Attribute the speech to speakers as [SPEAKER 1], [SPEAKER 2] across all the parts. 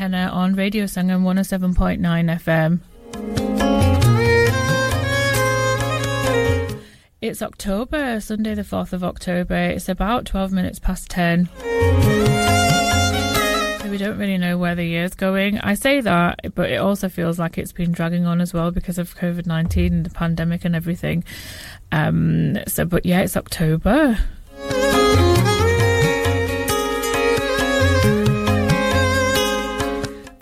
[SPEAKER 1] Henna on Radio Sangam 107.9 FM. It's October, Sunday, the 4th of October. It's about 12 minutes past 10. So we don't really know where the year's going. I say that, but it also feels like it's been dragging on as well because of COVID 19 and the pandemic and everything. Um, so, but yeah, it's October.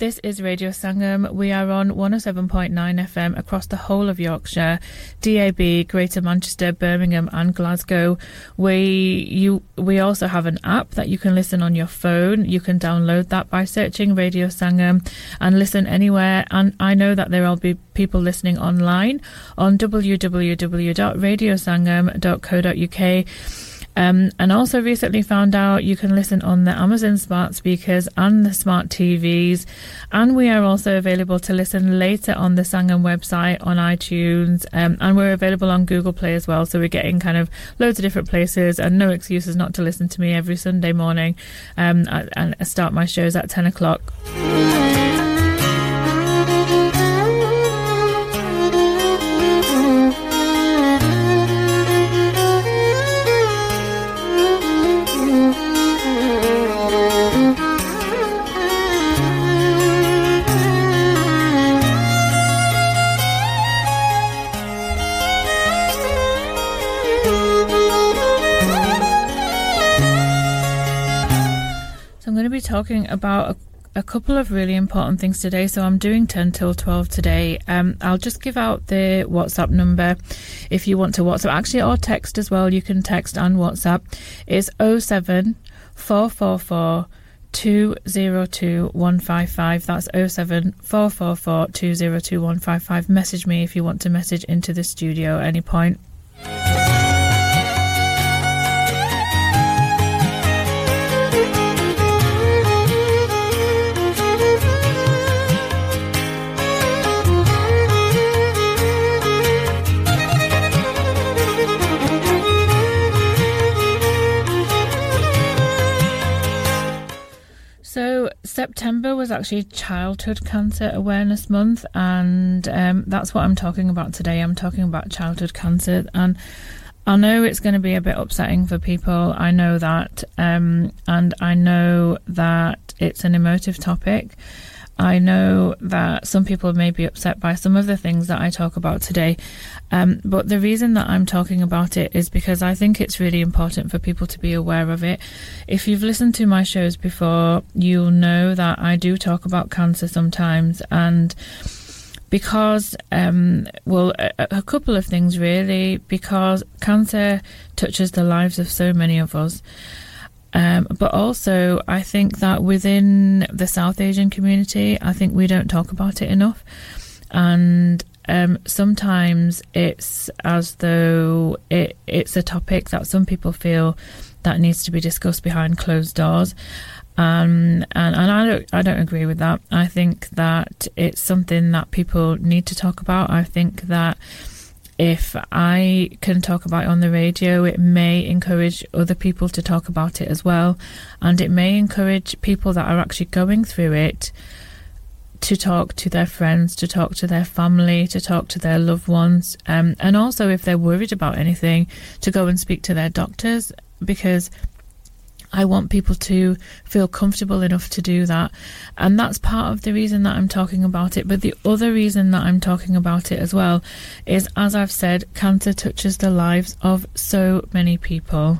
[SPEAKER 1] This is Radio Sangam. We are on 107.9 FM across the whole of Yorkshire, DAB, Greater Manchester, Birmingham, and Glasgow. We you we also have an app that you can listen on your phone. You can download that by searching Radio Sangam and listen anywhere. And I know that there will be people listening online on www.radiosangam.co.uk um, and also recently found out you can listen on the Amazon smart speakers and the smart TVs. And we are also available to listen later on the Sangam website on iTunes. Um, and we're available on Google Play as well. So we're getting kind of loads of different places and no excuses not to listen to me every Sunday morning um, and start my shows at 10 o'clock. Talking about a, a, couple of really important things today. So I'm doing 10 till 12 today. Um, I'll just give out the WhatsApp number if you want to WhatsApp, actually, or text as well. You can text and WhatsApp. It's 07 444 202 155. That's 07 444 202 155. Message me if you want to message into the studio at any point. September was actually Childhood Cancer Awareness Month, and um, that's what I'm talking about today. I'm talking about childhood cancer, and I know it's going to be a bit upsetting for people. I know that, um, and I know that it's an emotive topic. I know that some people may be upset by some of the things that I talk about today, um, but the reason that I'm talking about it is because I think it's really important for people to be aware of it. If you've listened to my shows before, you'll know that I do talk about cancer sometimes, and because, um, well, a, a couple of things really, because cancer touches the lives of so many of us. Um, but also, I think that within the South Asian community, I think we don't talk about it enough. And um, sometimes it's as though it, it's a topic that some people feel that needs to be discussed behind closed doors. Um, and, and I don't I don't agree with that. I think that it's something that people need to talk about. I think that if I can talk about it on the radio, it may encourage other people to talk about it as well. And it may encourage people that are actually going through it to talk to their friends, to talk to their family, to talk to their loved ones. Um, and also, if they're worried about anything, to go and speak to their doctors because I want people to feel comfortable enough to do that. And that's part of the reason that I'm talking about it. But the other reason that I'm talking about it as well is, as I've said, cancer touches the lives of so many people.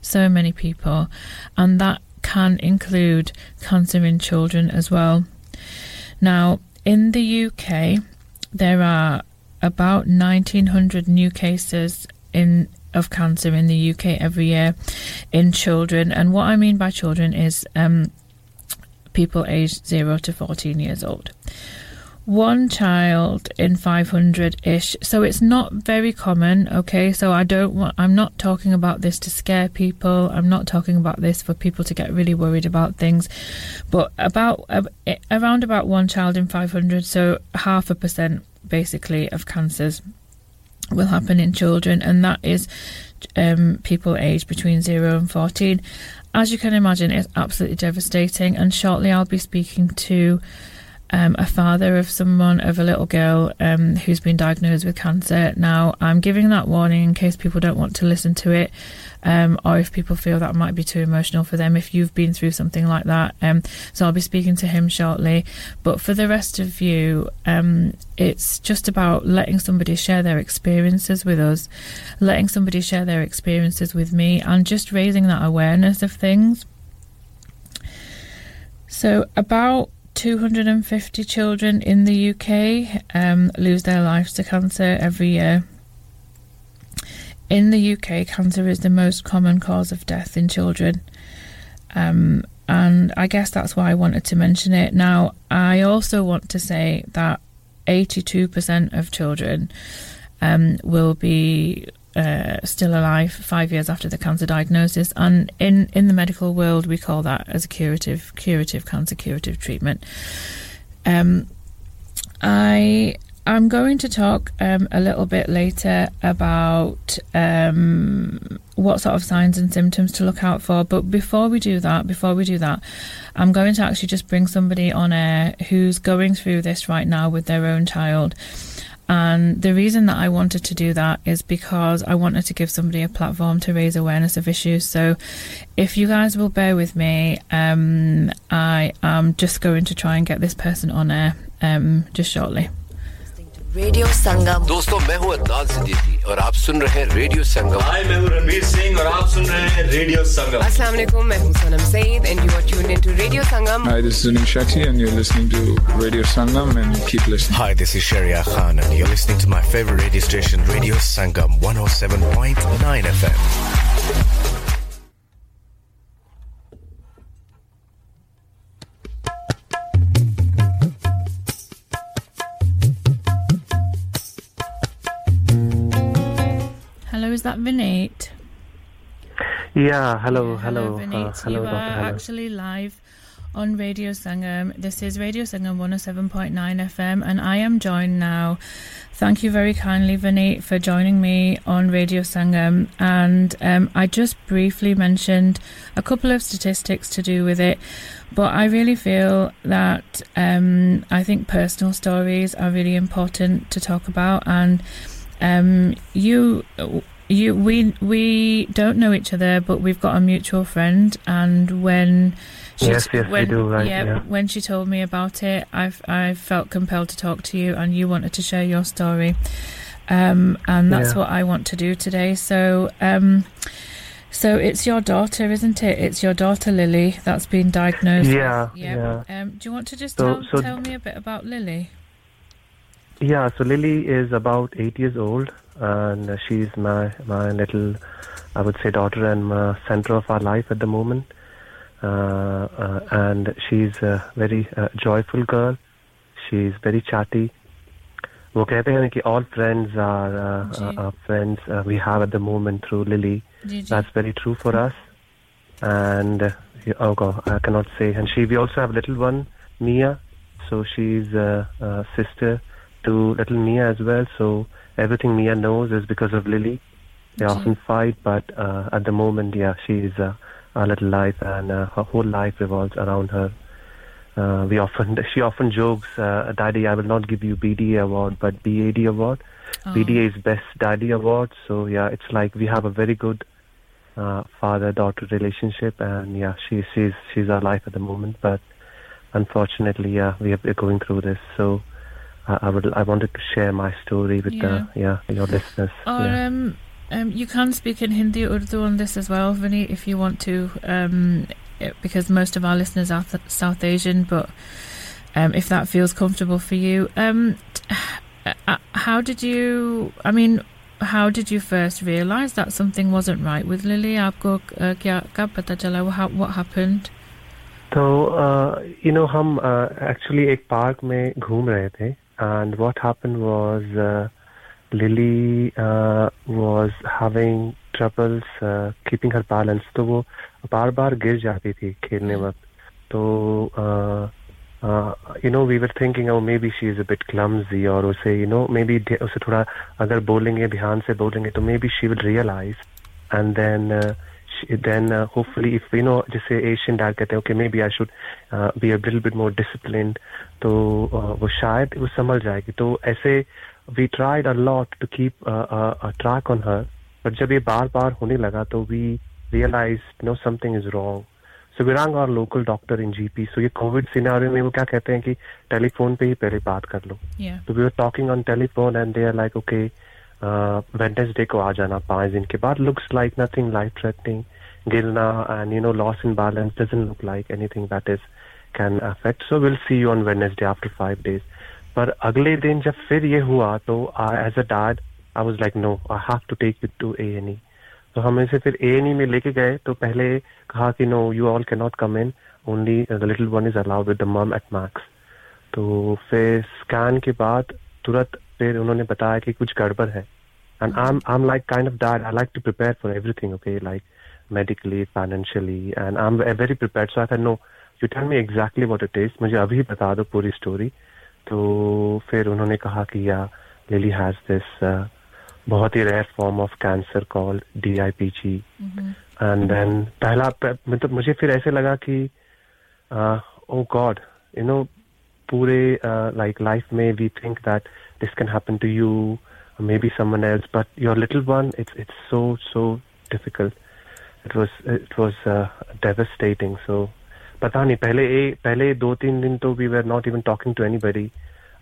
[SPEAKER 1] So many people. And that can include cancer in children as well. Now, in the UK, there are about 1900 new cases in of cancer in the UK every year in children. And what I mean by children is um, people aged 0 to 14 years old. One child in 500 ish. So it's not very common, okay? So I don't want, I'm not talking about this to scare people. I'm not talking about this for people to get really worried about things. But about, uh, around about one child in 500, so half a percent basically of cancers will happen in children, and that is um, people aged between 0 and 14. As you can imagine, it's absolutely devastating, and shortly I'll be speaking to um, a father of someone, of a little girl um, who's been diagnosed with cancer. Now, I'm giving that warning in case people don't want to listen to it, um, or if people feel that might be too emotional for them, if you've been through something like that. Um, so I'll be speaking to him shortly. But for the rest of you, um, it's just about letting somebody share their experiences with us, letting somebody share their experiences with me, and just raising that awareness of things. So, about 250 children in the UK um, lose their lives to cancer every year. In the UK, cancer is the most common cause of death in children. Um, and I guess that's why I wanted to mention it. Now, I also want to say that 82% of children um, will be uh, still alive five years after the cancer diagnosis, and in in the medical world, we call that as a curative curative cancer curative treatment. Um, I I'm going to talk um, a little bit later about um, what sort of signs and symptoms to look out for. But before we do that, before we do that, I'm going to actually just bring somebody on air who's going through this right now with their own child. And the reason that I wanted to do that is because I wanted to give somebody a platform to raise awareness of issues. So if you guys will bear with me, um, I am just going to try and get this person on air um, just shortly.
[SPEAKER 2] Radio Sangam दोस्तों मैं हूं अदनान सिद्दीकी और आप सुन रहे हैं radio Sangam
[SPEAKER 3] हाय मैं हूं रणवीर सिंह और आप सुन रहे हैं रेडियो संगम
[SPEAKER 4] अस्सलाम वालेकुम मैं हूं सनम Saeed and you are tuned into radio Sangam
[SPEAKER 5] Hi this is Zunin Shetty and you're listening to Radio Sangam and keep listening
[SPEAKER 6] Hi this is Sharia Khan and you're listening to my favorite radio station Radio Sangam 107.9 FM
[SPEAKER 1] Is that Vineet?
[SPEAKER 7] Yeah, hello, hello.
[SPEAKER 1] Hello, uh, hello, you are actually live on Radio Sangam. This is Radio Sangam 107.9 FM, and I am joined now. Thank you very kindly, Vineet, for joining me on Radio Sangam. And um, I just briefly mentioned a couple of statistics to do with it, but I really feel that um, I think personal stories are really important to talk about. And um, you you we we don't know each other, but we've got a mutual friend, and when
[SPEAKER 7] she yes, yes,
[SPEAKER 1] when,
[SPEAKER 7] do, right,
[SPEAKER 1] yeah,
[SPEAKER 7] yeah,
[SPEAKER 1] when she told me about it, I've I felt compelled to talk to you, and you wanted to share your story, um, and that's
[SPEAKER 7] yeah.
[SPEAKER 1] what I want to do today. So. Um, so it's your daughter, isn't it? It's your daughter Lily that's been diagnosed.
[SPEAKER 7] Yeah,
[SPEAKER 1] yeah.
[SPEAKER 7] yeah.
[SPEAKER 1] Um, do you want to just
[SPEAKER 7] so,
[SPEAKER 1] tell,
[SPEAKER 7] so
[SPEAKER 1] tell me a bit about Lily?
[SPEAKER 7] Yeah, so Lily is about eight years old and she's my my little, I would say, daughter and center of our life at the moment. Uh, uh, and she's a very uh, joyful girl. She's very chatty. वो कहते हैं कि all friends are uh, uh, friends uh, we have at the moment through Lily. That's very true for us. And uh, oh God, I cannot say. And she, we also have a little one, Mia. So she's a, a sister to little Mia as well. So everything Mia knows is because of Lily. They
[SPEAKER 1] Okay.
[SPEAKER 7] often fight, but uh, at the moment, yeah, she's uh, our little life, and uh, her whole life revolves around her. Uh, we often, she often jokes, uh, "Daddy, I will not give you BDA award, but BAD award.
[SPEAKER 1] Oh.
[SPEAKER 7] BDA is Best Daddy Award." So yeah, it's like we have a very good uh, father-daughter relationship, and yeah, she, she's she's our life at the moment. But unfortunately, yeah, we are we're going through this. So uh, I would I wanted to share my story with
[SPEAKER 1] Yeah.
[SPEAKER 7] the yeah your listeners.
[SPEAKER 1] Or
[SPEAKER 7] yeah.
[SPEAKER 1] um, um, you can speak in Hindi or Urdu on this as well, Vinny, if you want to, um, it- because most of our listeners are th- South Asian. But um, if that feels comfortable for you, um, t- uh, how did you? I mean, how did you first realise that something wasn't right with Lily? आपको uh, क्या कब पता चला? What, what happened?
[SPEAKER 7] तो you no हम actually एक park में घूम रहे थे and what happened was lily was having troubles keeping her balance तो वो बार बार गिर जाती थी खेलने वक्त तो uh, you know, we were thinking, oh, maybe she is a bit clumsy, or उसे, you know, maybe उसे थोड़ा अगर बोलेंगे ध्यान से बोलेंगे तो maybe she will realize, and then uh, she, then uh, hopefully if we know जैसे एशियन डार्क कहते हैं okay maybe I should be a little bit more discipline तो uh, वो शायद वो समझ जाएगी। तो ऐसे we tried a lot to keep track on her but जब ये बार बार होने लगा तो we realize no something is wrong so we rang और local doctor in GP so ये कोविड सिनेरियो में वो क्या कहते हैं कि टेलीफोन पे ही पहले बात कर लो। तो we are talking on telephone and they are like okay Wednesday को आ जाना पाँच दिन के बाद looks like nothing life threatening गिरना and you know loss in balance doesn't look like anything that is can affect so will see you on Wednesday after five days पर अगले दिन जब फिर ये हुआ तो as a dad I was like no I have to take it to A and E तो हम इसे फिर ए एन ई में लेके गए तो पहले कहा कि no you all can not come in only the little one is allowed with the mum at max तो फिर स्कैन के बाद तुरंत फिर उन्होंने बताया कि कुछ गड़बड़ है। And I am I am like kind of that I like to prepare for everything okay like medically financially and i'm very prepared. So i said no you tell me exactly what it is. मुझे अभी बता दो पूरी story तो फिर उन्होंने कहा कि या लिली हैज़ दिस बहुत ही rare form of cancer called D I P G and then पहला मतलब मुझे फिर ऐसे लगा कि ओ गॉड यू नो पूरे लाइक लाइफ में we think that this can happen to you may be someone else but your little one it's it's so so difficult it was it was uh, devastating so पता नहीं पहले ए, पहले दो तीन दिन तो we were not even talking to anybody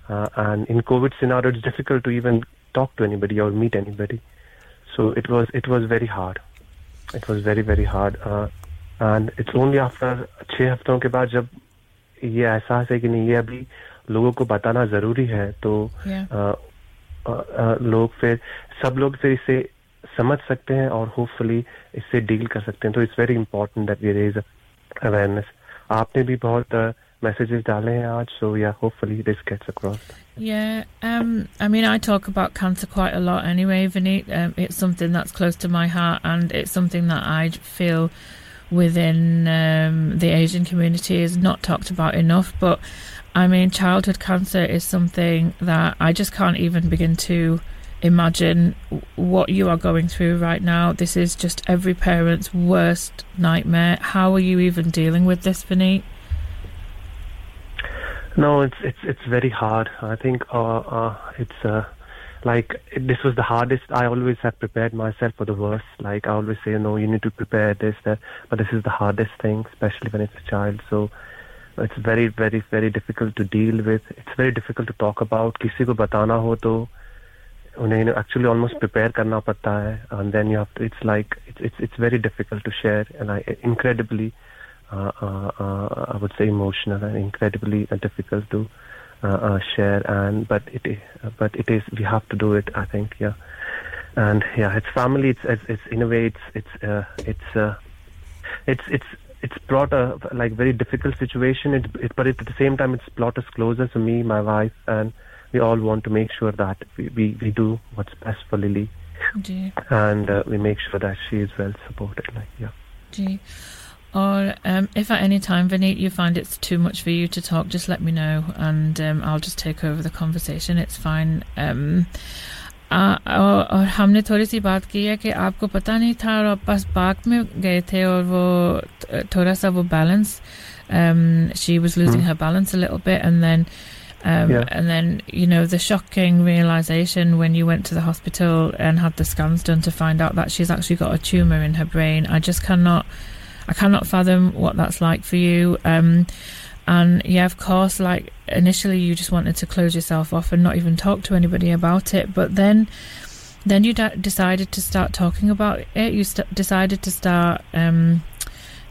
[SPEAKER 7] uh, and in covid scenario it's difficult to even talk to anybody or meet anybody so it was it was very hard it was very very hard uh, and it's only after छह हफ्तों के बाद जब ये एहसास है कि नहीं ये अभी लोगों को बताना जरूरी है तो
[SPEAKER 1] Yeah.
[SPEAKER 7] अ, अ, अ, लोग फिर सब लोग फिर इसे समझ सकते हैं और होपफुली इससे डील कर सकते हैं तो it's very important that we raise awareness आपने भी बहुत मैसेजेस डाले हैं आज सो या hopefully this gets across
[SPEAKER 1] Yeah, um, I mean, I talk about cancer quite a lot anyway, Vineet. Um, it's something that's close to my heart, and it's something that I feel within um, the Asian community is not talked about enough. But I mean, childhood cancer is something that I just can't even begin to imagine what you are going through right now. This is just every parent's worst nightmare. How are you even dealing with this, Vineet?
[SPEAKER 7] No, it's it's it's very hard. I think uh, uh, it's uh, like this was the hardest. I always have prepared myself for the worst. Like I always say, no, you need to prepare this, that. But this is the hardest thing, especially when it's a child. So it's very, very, very difficult to deal with. It's very difficult to talk about. किसी को बताना हो तो उन्हें actually almost prepare करना पड़ता है, and then you have to. It's like it's it's it's very difficult to share, and I incredibly uh, uh, uh, I would say emotional and incredibly uh, difficult to uh, uh, share. And but it is, but it is we have to do it. I think yeah, and yeah, it's family. It's it's, it's in a way it's it's uh, it's uh, it's it's it's brought a like very difficult situation. It, it but at the same time it's brought us closer to me, my wife, and we all want to make sure that we we, we do what's best for Lily,
[SPEAKER 1] ji
[SPEAKER 7] and uh, we make sure that she is well supported. Like yeah.
[SPEAKER 1] G. Or um, if at any time, Vineet, you find it's too much for you to talk, just let me know, and um, I'll just take over the conversation. It's fine. Um, आ, और, और हमने थोड़ी सी बात की है कि आपको पता नहीं था और आप बस पार्क में गए थे और वो थ- थोड़ा सा वो balance um, she was losing her balance a little bit and then um,
[SPEAKER 7] Yeah.
[SPEAKER 1] and then you know the shocking realization when you went to the hospital and had the scans done to find out that she's actually got a tumor in her brain i just cannot i cannot fathom what that's like for you um, and yeah of course like initially you just wanted to close yourself off and not even talk to anybody about it. But then then you d- decided to start talking about it. You st- decided to start um,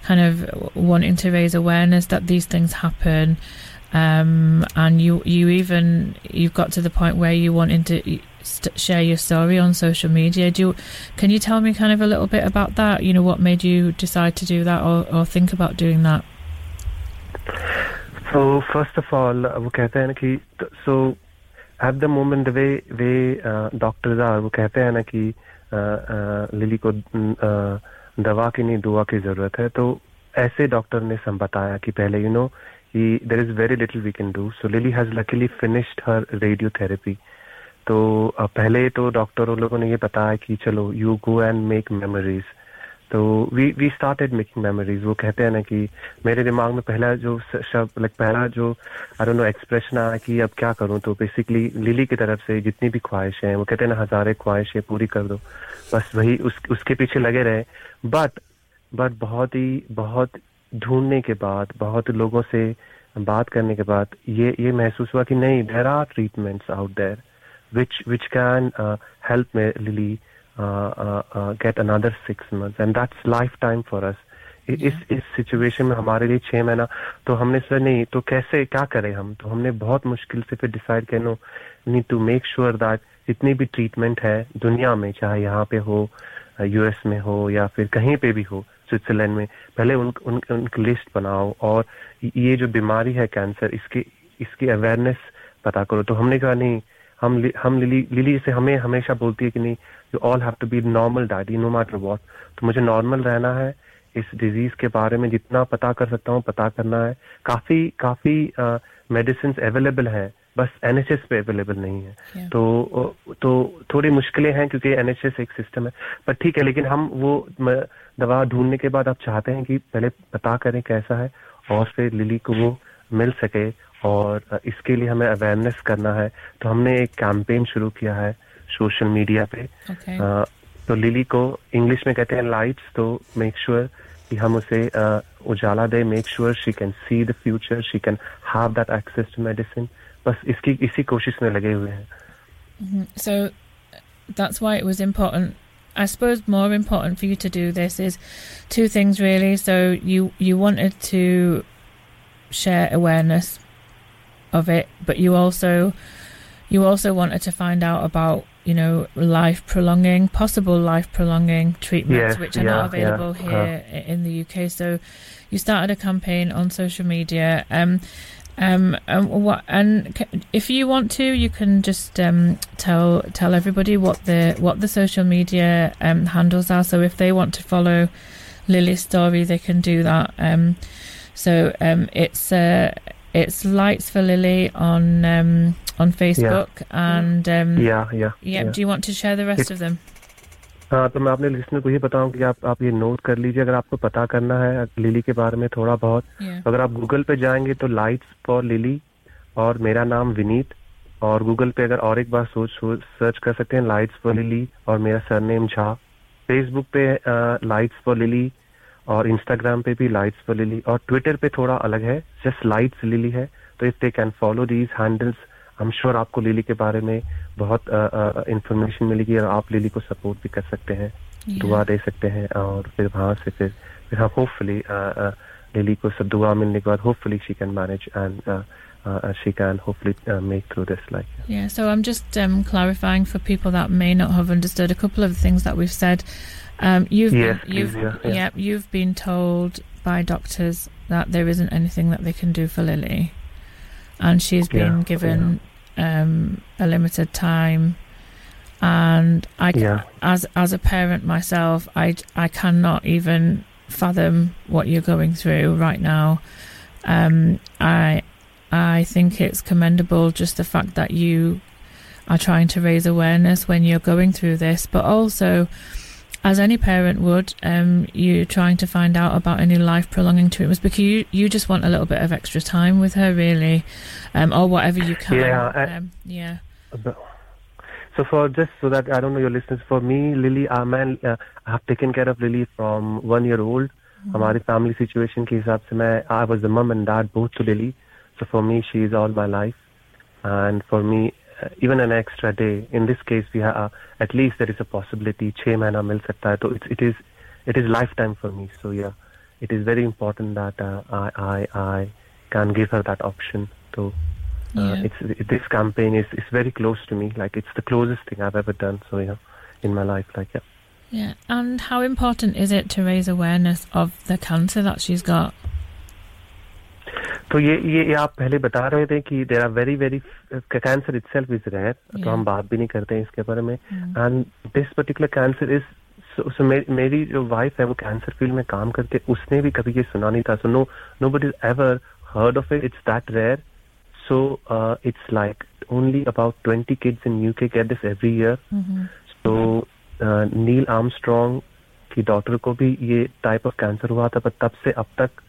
[SPEAKER 1] kind of wanting to raise awareness that these things happen. Um, and you you even you've got to the point where you wanted to st- share your story on social media. Do you can you tell me kind of a little bit about that? You know what made you decide to do that or, or think about doing that
[SPEAKER 7] So first of all, वो कहते हैं कि so at वो कहते हैं ना कि तो, लिली uh, uh, uh, को दवा की नहीं दुआ की ज़रूरत है। तो ऐसे डॉक्टर ने सब बताया कि पहले you know there is very little we can do so Lily has luckily finished her radiotherapy तो पहले तो डॉक्टरों लोगों ने ये बताया कि चलो you go and make memories तो we we started making memories वो कहते हैं ना कि मेरे दिमाग में पहला जो शब्द लाइक पहला जो आई नो एक्सप्रेशन आया कि अब क्या करूँ? तो बेसिकली लिली की तरफ़ से जितनी भी ख्वाहिशें हैं, वो कहते हैं ना, हजारे ख्वाहिशें पूरी कर दो। बस वही उस, उसके पीछे लगे रहे। बट बट बहुत ही, बहुत ढूँढने के बाद, बहुत लोगों से बात करने के बाद ये ये महसूस हुआ कि नहीं there are treatments out there which which can help me Lily get another six months and that's life time for us is is situation में हमारे लिए छह महीना। तो हमने सर नहीं तो कैसे क्या करें हम? तो हमने बहुत मुश्किल से फिर डिसाइड किया no need to make sure that जितनी भी ट्रीटमेंट है दुनिया में चाहे यहाँ पे हो यूएस में हो या फिर कहीं पे भी हो स्विट्जरलैंड में पहले उन, उन, उनकी लिस्ट बनाओ। और ये जो बीमारी है कैंसर इसकी इसकी अवेयरनेस पता करो। तो हमने कहा नहीं हम हम लिली लिली से हमें हमेशा बोलती है कि नहीं you all have to be normal diet no matter what तो मुझे नॉर्मल रहना है इस डिज़ीज़ के बारे में जितना पता कर सकता हूँ पता करना है। काफ़ी काफ़ी मेडिसिन uh, अवेलेबल है बस एनएचएस पे अवेलेबल नहीं है। Yeah. तो तो थोड़ी मुश्किलें हैं क्योंकि एनएचएस एक सिस्टम है। पर ठीक है लेकिन हम वो दवा ढूँढने के बाद आप चाहते हैं कि पहले पता करें कैसा है और फिर लिली को वो मिल सके और इसके लिए हमें अवेयरनेस करना है। तो हमने एक कैंपेन शुरू किया है सोशल मीडिया पे okay. आ, तो लिली को इंग्लिश में कहते हैं लाइट्स तो मेक श्योर sure कि हम उसे उजाला they make sure she can see the future she can have that access to medicine बस इसकी इसी कोशिश में लगे हुए हैं
[SPEAKER 1] so that's why it was important I suppose more important for you to do this is two things really. So you you wanted to share awareness of it, but you also you also wanted to find out about you know life prolonging, possible life prolonging treatments
[SPEAKER 7] yes,
[SPEAKER 1] which are
[SPEAKER 7] yeah,
[SPEAKER 1] not available
[SPEAKER 7] yeah,
[SPEAKER 1] here in the UK. So you started a campaign on social media. Um, um, and what and if you want to, you can just um, tell tell everybody what the what the social media um, handles are. So if they want to follow Lily's story, they can do that. Um, so um, it's uh, it's lights for Lily on um, on Facebook
[SPEAKER 7] yeah.
[SPEAKER 1] and um,
[SPEAKER 7] yeah, yeah,
[SPEAKER 1] yeah, yeah. Do you want to share the rest
[SPEAKER 7] it's,
[SPEAKER 1] of them?
[SPEAKER 7] हाँ तो मैं अपने listener को ये बताऊँ कि आप आप ये नोट कर लीजिए अगर आपको पता करना है लिली के बारे में थोड़ा बहुत
[SPEAKER 1] yeah.
[SPEAKER 7] अगर आप गूगल पे जाएँगे तो लाइट्स फॉर लिली और मेरा नाम विनीत और गूगल पे अगर और एक बार सोच सर्च कर सकते हैं लाइट्स फॉर लिली और मेरा सरनेम झा फेसबुक पे लाइट्स फॉर लिली और इंस्टाग्राम पे भी लाइट्स फॉर लिली और ट्विटर पे थोड़ा अलग है जस्ट लाइट्स लिली है तो if they can follow these handles I am sure आपको लिली के बारे में बहुत इंफॉर्मेशन मिलेगी और आप लिली को सपोर्ट भी कर सकते हैं दुआ दे सकते हैं और फिर वहां से फिर फिर हम होपफुली लिली को सब दुआ मिलने के बाद hopefully she can manage and Uh, she can hopefully uh, make through this like
[SPEAKER 1] yeah. yeah so i'm just um, clarifying for people that may not have understood a couple of the things that we've said um, you've
[SPEAKER 7] yes,
[SPEAKER 1] been, you've
[SPEAKER 7] yeah, yeah.
[SPEAKER 1] yeah you've been told by doctors that there isn't anything that they can do for lily and she's been given um, a limited time, and I
[SPEAKER 7] yeah.
[SPEAKER 1] as as a parent myself, I I cannot even fathom what you're going through right now. Um, I I think it's commendable just the fact that you are trying to raise awareness when you're going through this, but also as any parent would, um, you're trying to find out about any life prolonging treatments because you, you just want a little bit of extra time with her, really, um, or whatever you can.
[SPEAKER 7] Yeah,
[SPEAKER 1] I, um, yeah.
[SPEAKER 7] So for just so that I don't know your listeners, for me, Lily, uh, man, uh, I have taken care of Lily from one year old. Mm-hmm. हमारी family situation के हिसाब से मैं I was the mum and dad both to lily so for me she is all my life and for me uh, even an extra day. In this case, we have uh, at least there is a possibility. छह महीना मिल सकता है. So it, it is it is lifetime for me. So yeah, it is very important that uh, I I I can give her that option. So uh, yeah. it's it, this campaign is is very close to me. Like it's the closest thing I've ever done. So yeah, in my life, like yeah.
[SPEAKER 1] Yeah, and how important is it to raise awareness of the cancer that she's got?
[SPEAKER 7] तो ये ये आप पहले बता रहे थे कि there are very very cancer itself is rare तो हम बात भी नहीं करते हैं इसके बारे में and this particular cancer is so मेरी जो वाइफ है वो कैंसर फ़ील्ड में काम करते उसने भी कभी ये सुना नहीं था so no no but is ever of it. It's that rare. So uh, it's like only about 20 kids in UK get this every year. So uh, Neil Armstrong की डॉटर को भी ये टाइप ऑफ़ कैंसर हुआ था पर तब से अब तक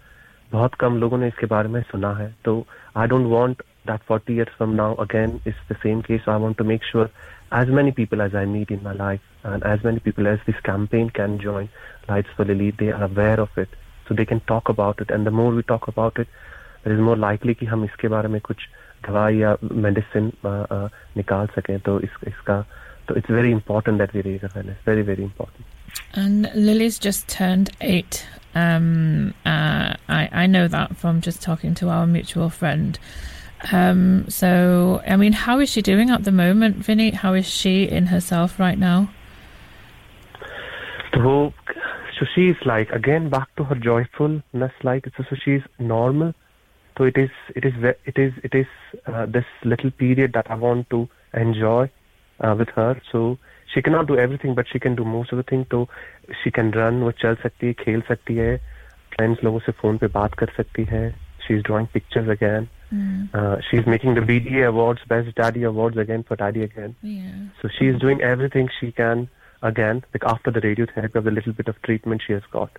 [SPEAKER 7] बहुत कम लोगों ने इसके बारे में सुना है। तो I don't want that forty year from now again is the same case I want to make sure as many people as I need in my life and as many people as this campaign can join light for lead they are aware of it so they can talk about it and the more we talk about it it is more likely कि हम इसके बारे में कुछ दवाई या medicine निकाल सकें। तो इस, इसका तो it's very important that we raise awareness very very important
[SPEAKER 1] And Lily's just turned eight. Um, uh, I, I know that from just talking to our mutual friend. Um, so, I mean, how is she doing at the moment, Vinny? How is she in herself right now?
[SPEAKER 7] So, so she's like again back to her joyfulness. Like so, so she's normal. So it is, it is, it is, it is uh, this little period that I want to enjoy uh, with her. So she cannot do everything, but she can do most of the thing. तो she can run, वो चल सकती है, खेल सकती है, friends लोगों से phone पे बात कर सकती है. She's drawing pictures again. Uh, she's making the BDA awards, Best Daddy Awards again for Daddy again.
[SPEAKER 1] Yeah.
[SPEAKER 7] So she's doing everything she can again, like after the radiotherapy of the little bit of treatment she has got.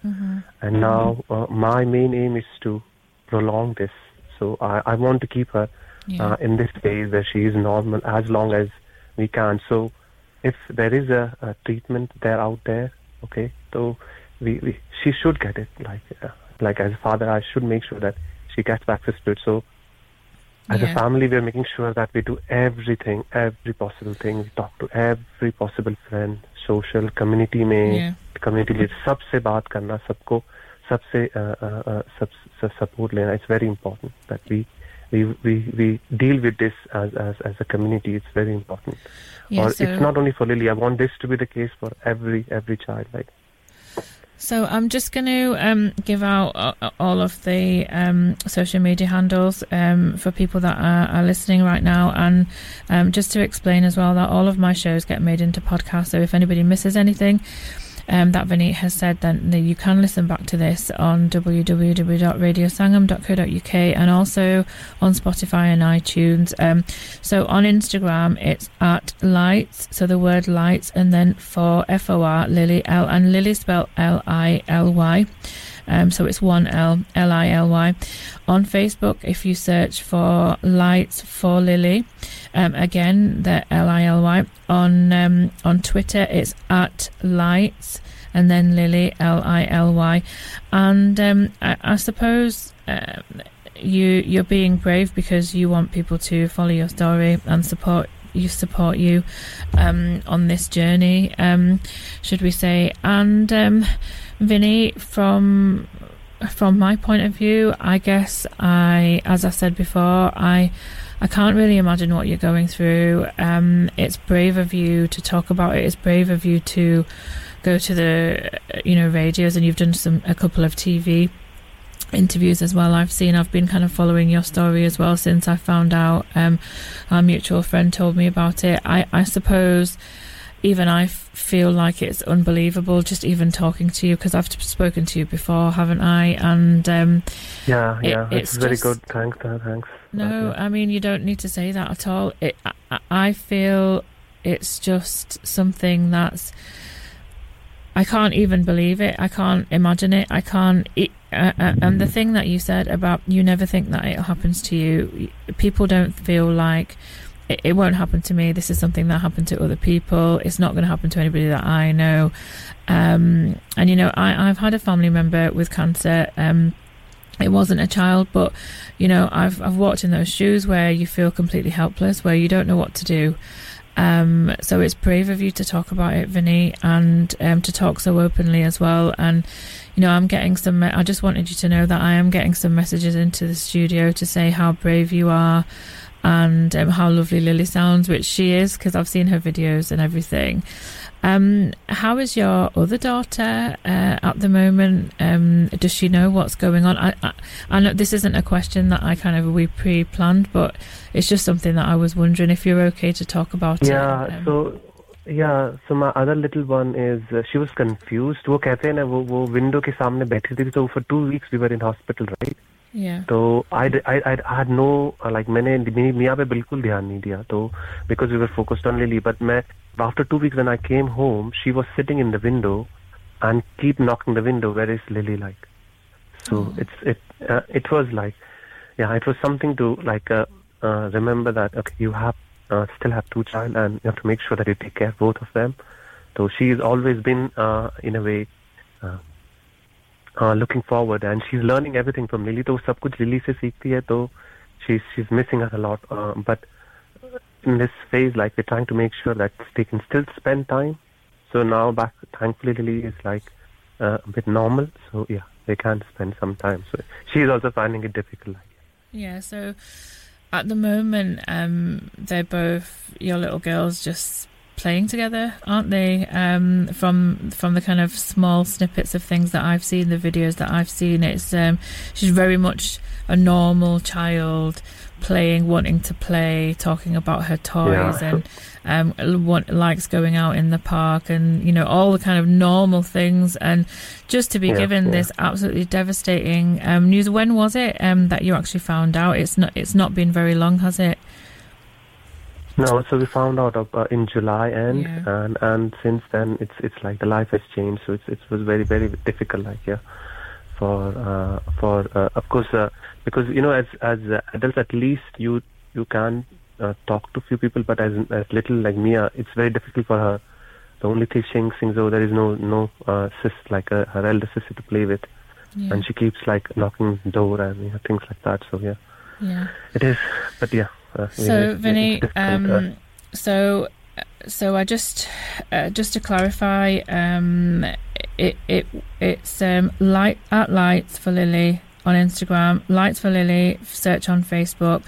[SPEAKER 7] And now uh, my main aim is to prolong this. So I, I want to keep her
[SPEAKER 1] Yeah.
[SPEAKER 7] uh, in this phase where she is normal as long as we can. So if there is a, a treatment there out there, okay, so we, we she should get it. Like uh, like as a father, I should make sure that she gets access to it. So as
[SPEAKER 1] Yeah.
[SPEAKER 7] a family, we are making sure that we do everything, every possible thing. We talk to every possible friend, social, community में,
[SPEAKER 1] Yeah.
[SPEAKER 7] community leader, सबसे बात करना, सबको, सबसे uh, uh, uh, सब, सब support लेना. It's very important that we we we we deal with this as as as a community. It's very important.
[SPEAKER 1] Yeah,
[SPEAKER 7] or
[SPEAKER 1] so-
[SPEAKER 7] it's not only for Lily. I want this to be the case for every every child. Like
[SPEAKER 1] So I'm just going to um, give out uh, all of the um, social media handles um, for people that are, are listening right now, and um, just to explain as well that all of my shows get made into podcasts. So if anybody misses anything um, that Vinny has said, then you can listen back to this on www.radiosangam.co.uk and also on Spotify and iTunes. Um, so on Instagram, it's at lights, so the word lights, and then for F O R Lily L, and Lily spelled L I L Y. Um, so it's one L L I L Y. On Facebook, if you search for Lights for Lily, um, again the L I L Y. On um, on Twitter, it's at Lights and then Lily L I L Y. And um, I, I suppose. Um, you you're being brave because you want people to follow your story and support you support you um, on this journey, um, should we say? And um, Vinny, from from my point of view, I guess I, as I said before, I I can't really imagine what you're going through. Um, it's brave of you to talk about it. It's brave of you to go to the you know radios, and you've done some a couple of TV interviews as well I've seen I've been kind of following your story as well since I found out um, our mutual friend told me about it I, I suppose even I f- feel like it's unbelievable just even talking to you because I've spoken to you before haven't I and um,
[SPEAKER 7] yeah,
[SPEAKER 1] It-
[SPEAKER 7] yeah,
[SPEAKER 1] it's
[SPEAKER 7] it's very
[SPEAKER 1] just-
[SPEAKER 7] good. Thanks, uh, thanks.
[SPEAKER 1] no. I mean you don't need to say that at all. It, I, I feel it's just something that's. I can't even believe it. I can't imagine it. I can't. It, uh, uh, and the thing that you said about you never think that it happens to you. People don't feel like it, it won't happen to me. This is something that happened to other people. It's not going to happen to anybody that I know. Um, and you know, I, I've had a family member with cancer. Um, it wasn't a child, but you know, I've I've walked in those shoes where you feel completely helpless, where you don't know what to do. Um, so it's brave of you to talk about it, Vinny, and um, to talk so openly as well. And you know, I'm getting some. I just wanted you to know that I am getting some messages into the studio to say how brave you are and um, how lovely Lily sounds, which she is because I've seen her videos and everything. Um, how is your other daughter uh, at the moment? Um, does she know what's going on? I, I, I know this isn't a question that I kind of we pre-planned, but it's just something that I was wondering if you're okay to talk about
[SPEAKER 7] Yeah,
[SPEAKER 1] it. Um,
[SPEAKER 7] so yeah, so my other little one is uh, she was confused. वो कहते हैं ना वो वो window के सामने बैठी थी तो for two weeks we were in hospital, right?
[SPEAKER 1] Yeah.
[SPEAKER 7] तो I I I I had no uh, like मैंने मी- मियाँ पे बिल्कुल ध्यान नहीं दिया तो because we were focused on Lily but मैं after two weeks when I came home she was sitting in the window and keep knocking the window where is Lily like so it's it uh, it was like yeah it was something to like uh, uh, remember that okay you have uh, still have two child and you have to make sure that you take care of both of them so she's always been uh, in a way uh, uh, looking forward and she's learning everything from Lily तो सब कुछ lily से सीखती है तो she's she's missing us a lot uh, but in this phase like we're trying to make sure that they can still spend time so now back thankfully Lily is like uh, a bit normal so yeah they can spend some time so she's also finding it difficult
[SPEAKER 1] Yeah, so at the moment, um, they're both your little girls just playing together, aren't they? Um, from from the kind of small snippets of things that I've seen, the videos that I've seen, it's um, she's very much a normal child playing, wanting to play, talking about her toys,
[SPEAKER 7] Yeah.
[SPEAKER 1] and um, want, likes going out in the park, and you know all the kind of normal things, and just to be
[SPEAKER 7] Yeah,
[SPEAKER 1] given
[SPEAKER 7] yeah.
[SPEAKER 1] this absolutely devastating um, news. When was it um, that you actually found out? It's not. It's not been very long, has it?
[SPEAKER 7] No, so we found out uh, in July end,
[SPEAKER 1] Yeah.
[SPEAKER 7] and and since then it's it's like the life has changed. So it's it was very very difficult, like yeah, for uh, for uh, of course uh, because you know as as uh, adults at least you you can uh, talk to few people, but as as little like Mia, it's very difficult for her. The only thing she thinks, oh, there is no no uh, sis like uh, her elder sister to play with,
[SPEAKER 1] Yeah.
[SPEAKER 7] and she keeps like knocking the door and you know, things like that. So yeah,
[SPEAKER 1] yeah.
[SPEAKER 7] it is. But yeah. Uh,
[SPEAKER 1] So,
[SPEAKER 7] it's
[SPEAKER 1] Vinny, um, so so I just uh, just to clarify, um, it it it's um, light at lights for Lily on Instagram, lights for Lily. Search on Facebook,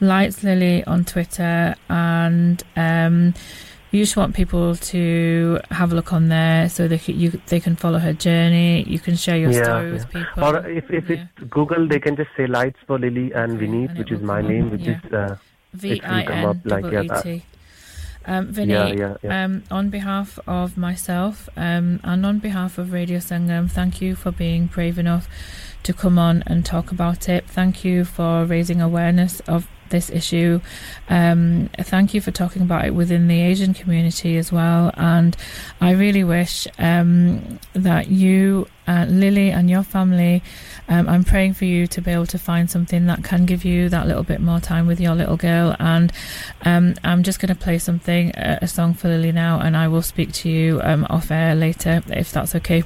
[SPEAKER 1] lights Lily on Twitter, and um, you just want people to have a look on there so they can, you they can follow her journey. You can share your
[SPEAKER 7] Yeah,
[SPEAKER 1] story with
[SPEAKER 7] yeah.
[SPEAKER 1] people.
[SPEAKER 7] Or if if
[SPEAKER 1] Yeah.
[SPEAKER 7] it's Google, they can just say lights for Lily and
[SPEAKER 1] Okay,
[SPEAKER 7] Vineet,
[SPEAKER 1] and
[SPEAKER 7] which is my name, which
[SPEAKER 1] yeah.
[SPEAKER 7] is uh,
[SPEAKER 1] V
[SPEAKER 7] come up like, yeah, that-
[SPEAKER 1] Um, Vinny,
[SPEAKER 7] yeah, yeah, yeah.
[SPEAKER 1] um, on behalf of myself um, and on behalf of Radio Sangam, thank you for being brave enough to come on and talk about it. Thank you for raising awareness of this issue. Um, thank you for talking about it within the Asian community as well. And I really wish um, that you, uh, Lily, and your family. Um, I'm praying for you to be able to find something that can give you that little bit more time with your little girl. And um, I'm just going to play something, a, a song for Lily now, and I will speak to you um, off air later if that's okay.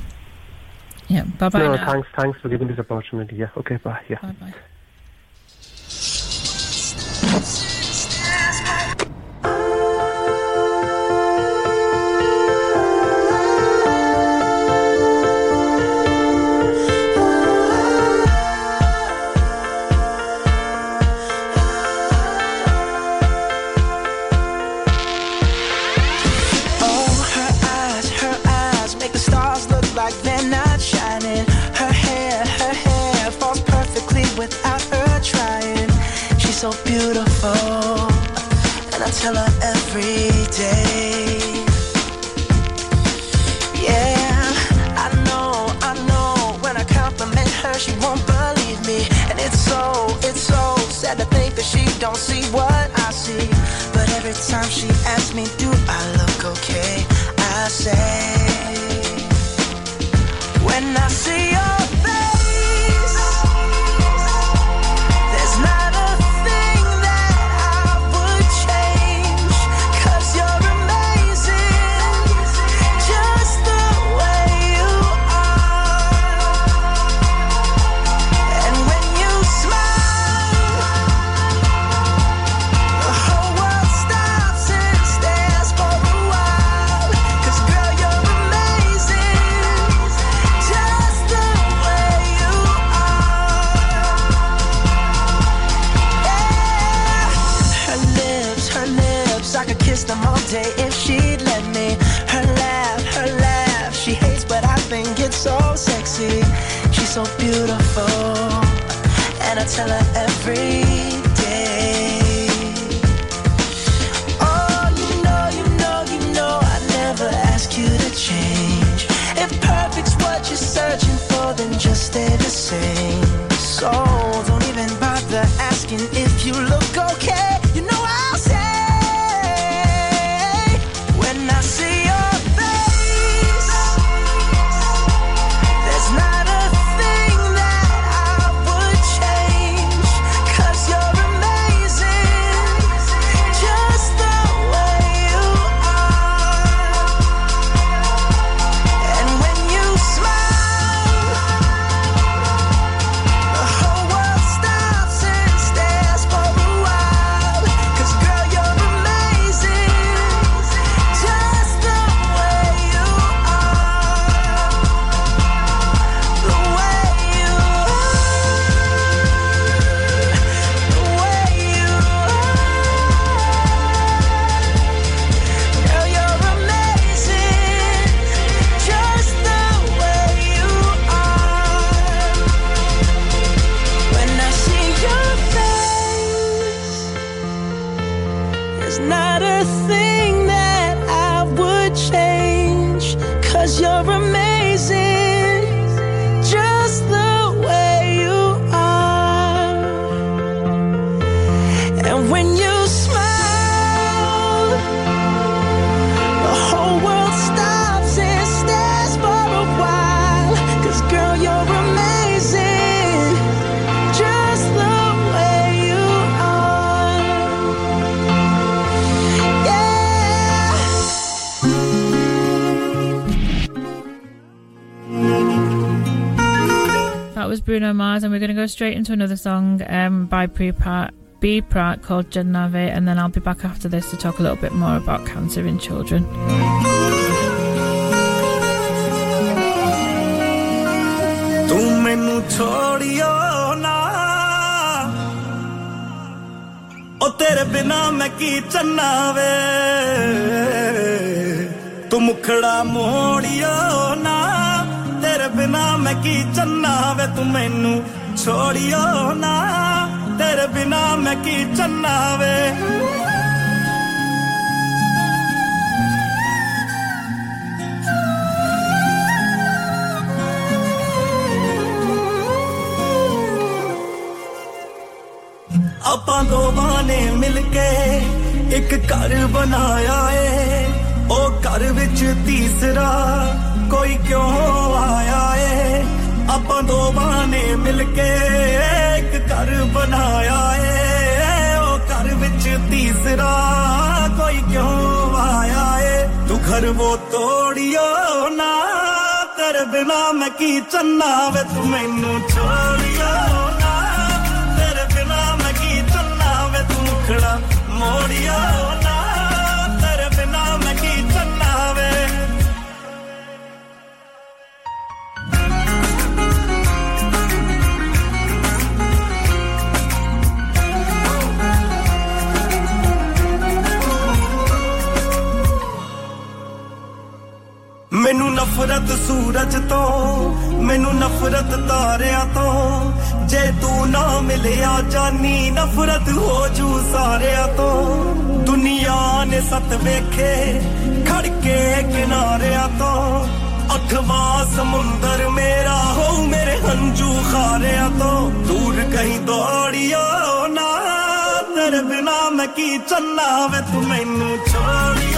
[SPEAKER 1] Yeah, bye bye.
[SPEAKER 7] no,
[SPEAKER 1] now.
[SPEAKER 7] thanks, thanks for giving this opportunity. Yeah, okay, bye. Yeah.
[SPEAKER 1] Bye bye.
[SPEAKER 8] Yes. if she'd let me. Her laugh, her laugh. She hates, but I think it's so sexy. She's so beautiful, and I tell her every day. Oh, you know, you know, you know, I never ask you to change. If perfect's what you're searching for, then just stay the same. So
[SPEAKER 1] don't even bother asking if you look okay. going to go straight into another song um, by Pre Pratt. B. Praak called Jaani Ve, and then I'll be back after this to talk a little bit more about cancer in children.
[SPEAKER 9] ਤੂੰ ਮੈਨੂੰ ਛੋੜਿਓ ਨਾ ਉਹ ਤੇਰੇ ਬਿਨਾ ਮੈਂ ਕੀ ਚੰਨਾ ਵੇ ਤੂੰ ਮੁਖੜਾ ਮੋੜਿਓ ਨਾ ਤੇਰੇ ਬਿਨਾ ਮੈਂ ਕੀ ਚੰਨਾ ਵੇ ਤੂੰ ਮੈਨੂੰ ਛੋੜਿਓ ਨਾ ਤੇਰੇ ਬਿਨਾ ਮੈਂ ਕੀ ਚੰਨਾ ਵੇ ਆਪਾਂ ਦੋਵਾਂ ਨੇ ਮਿਲ ਕੇ ਇੱਕ ਘਰ ਬਣਾਇਆ ਏ ਉਹ ਘਰ ਵਿੱਚ ਤੀਸਰਾ ਕੋਈ ਕਿਉਂ ਆਇਆ ਏ ਆਪਾਂ ਦੋਵਾਂ ਨੇ ਮਿਲ ਕੇ ਇੱਕ ਘਰ ਬਣਾਇਆ ਏ। ਉਹ ਘਰ ਵਿੱਚ ਤੀਸਰਾ ਕੋਈ ਕਿਉਂ ਆਇਆ ਏ? ਤੂੰ ਘਰ ਉਹ ਤੋੜਿਓ ਨਾ ਤੇਰੇ ਬਿਨਾ ਮੈਂ ਕੀ ਚੰਨਾ ਵੇ? ਤੂੰ ਮੈਨੂੰ ਛੋੜਿਓ ਮੈਨੂੰ ਨਫ਼ਰਤ ਸੂਰਜ ਤੋਂ, ਮੈਨੂੰ ਨਫ਼ਰਤ ਤਾਰਿਆਂ ਤੋਂ। ਜੇ ਤੂੰ ਨਾ ਮਿਲਿਆ ਜਾਨੀ, ਨਫ਼ਰਤ ਹੋ ਜੂ ਸਾਰਿਆਂ ਤੋਂ। ਦੁਨੀਆ ਨੇ ਸਤ ਵੇਖੇ ਖੜ ਕੇ ਕਿਨਾਰਿਆਂ ਤੋਂ। ਅਠਵਾਂ ਸਮੁੰਦਰ ਮੇਰਾ ਹੋ ਮੇਰੇ ਹੰਝੂ ਖਾਰਿਆਂ ਤੋਂ। ਦੂਰ ਕਹੀਂ ਦੌੜਿਓ ਨਾ ਤੇਰੇ ਬਿਨਾ ਮੈਂ ਕੀ ਚੰਨਾ ਵੇ ਤੂੰ ਮੈਨੂੰ ਛੋੜਿਓ।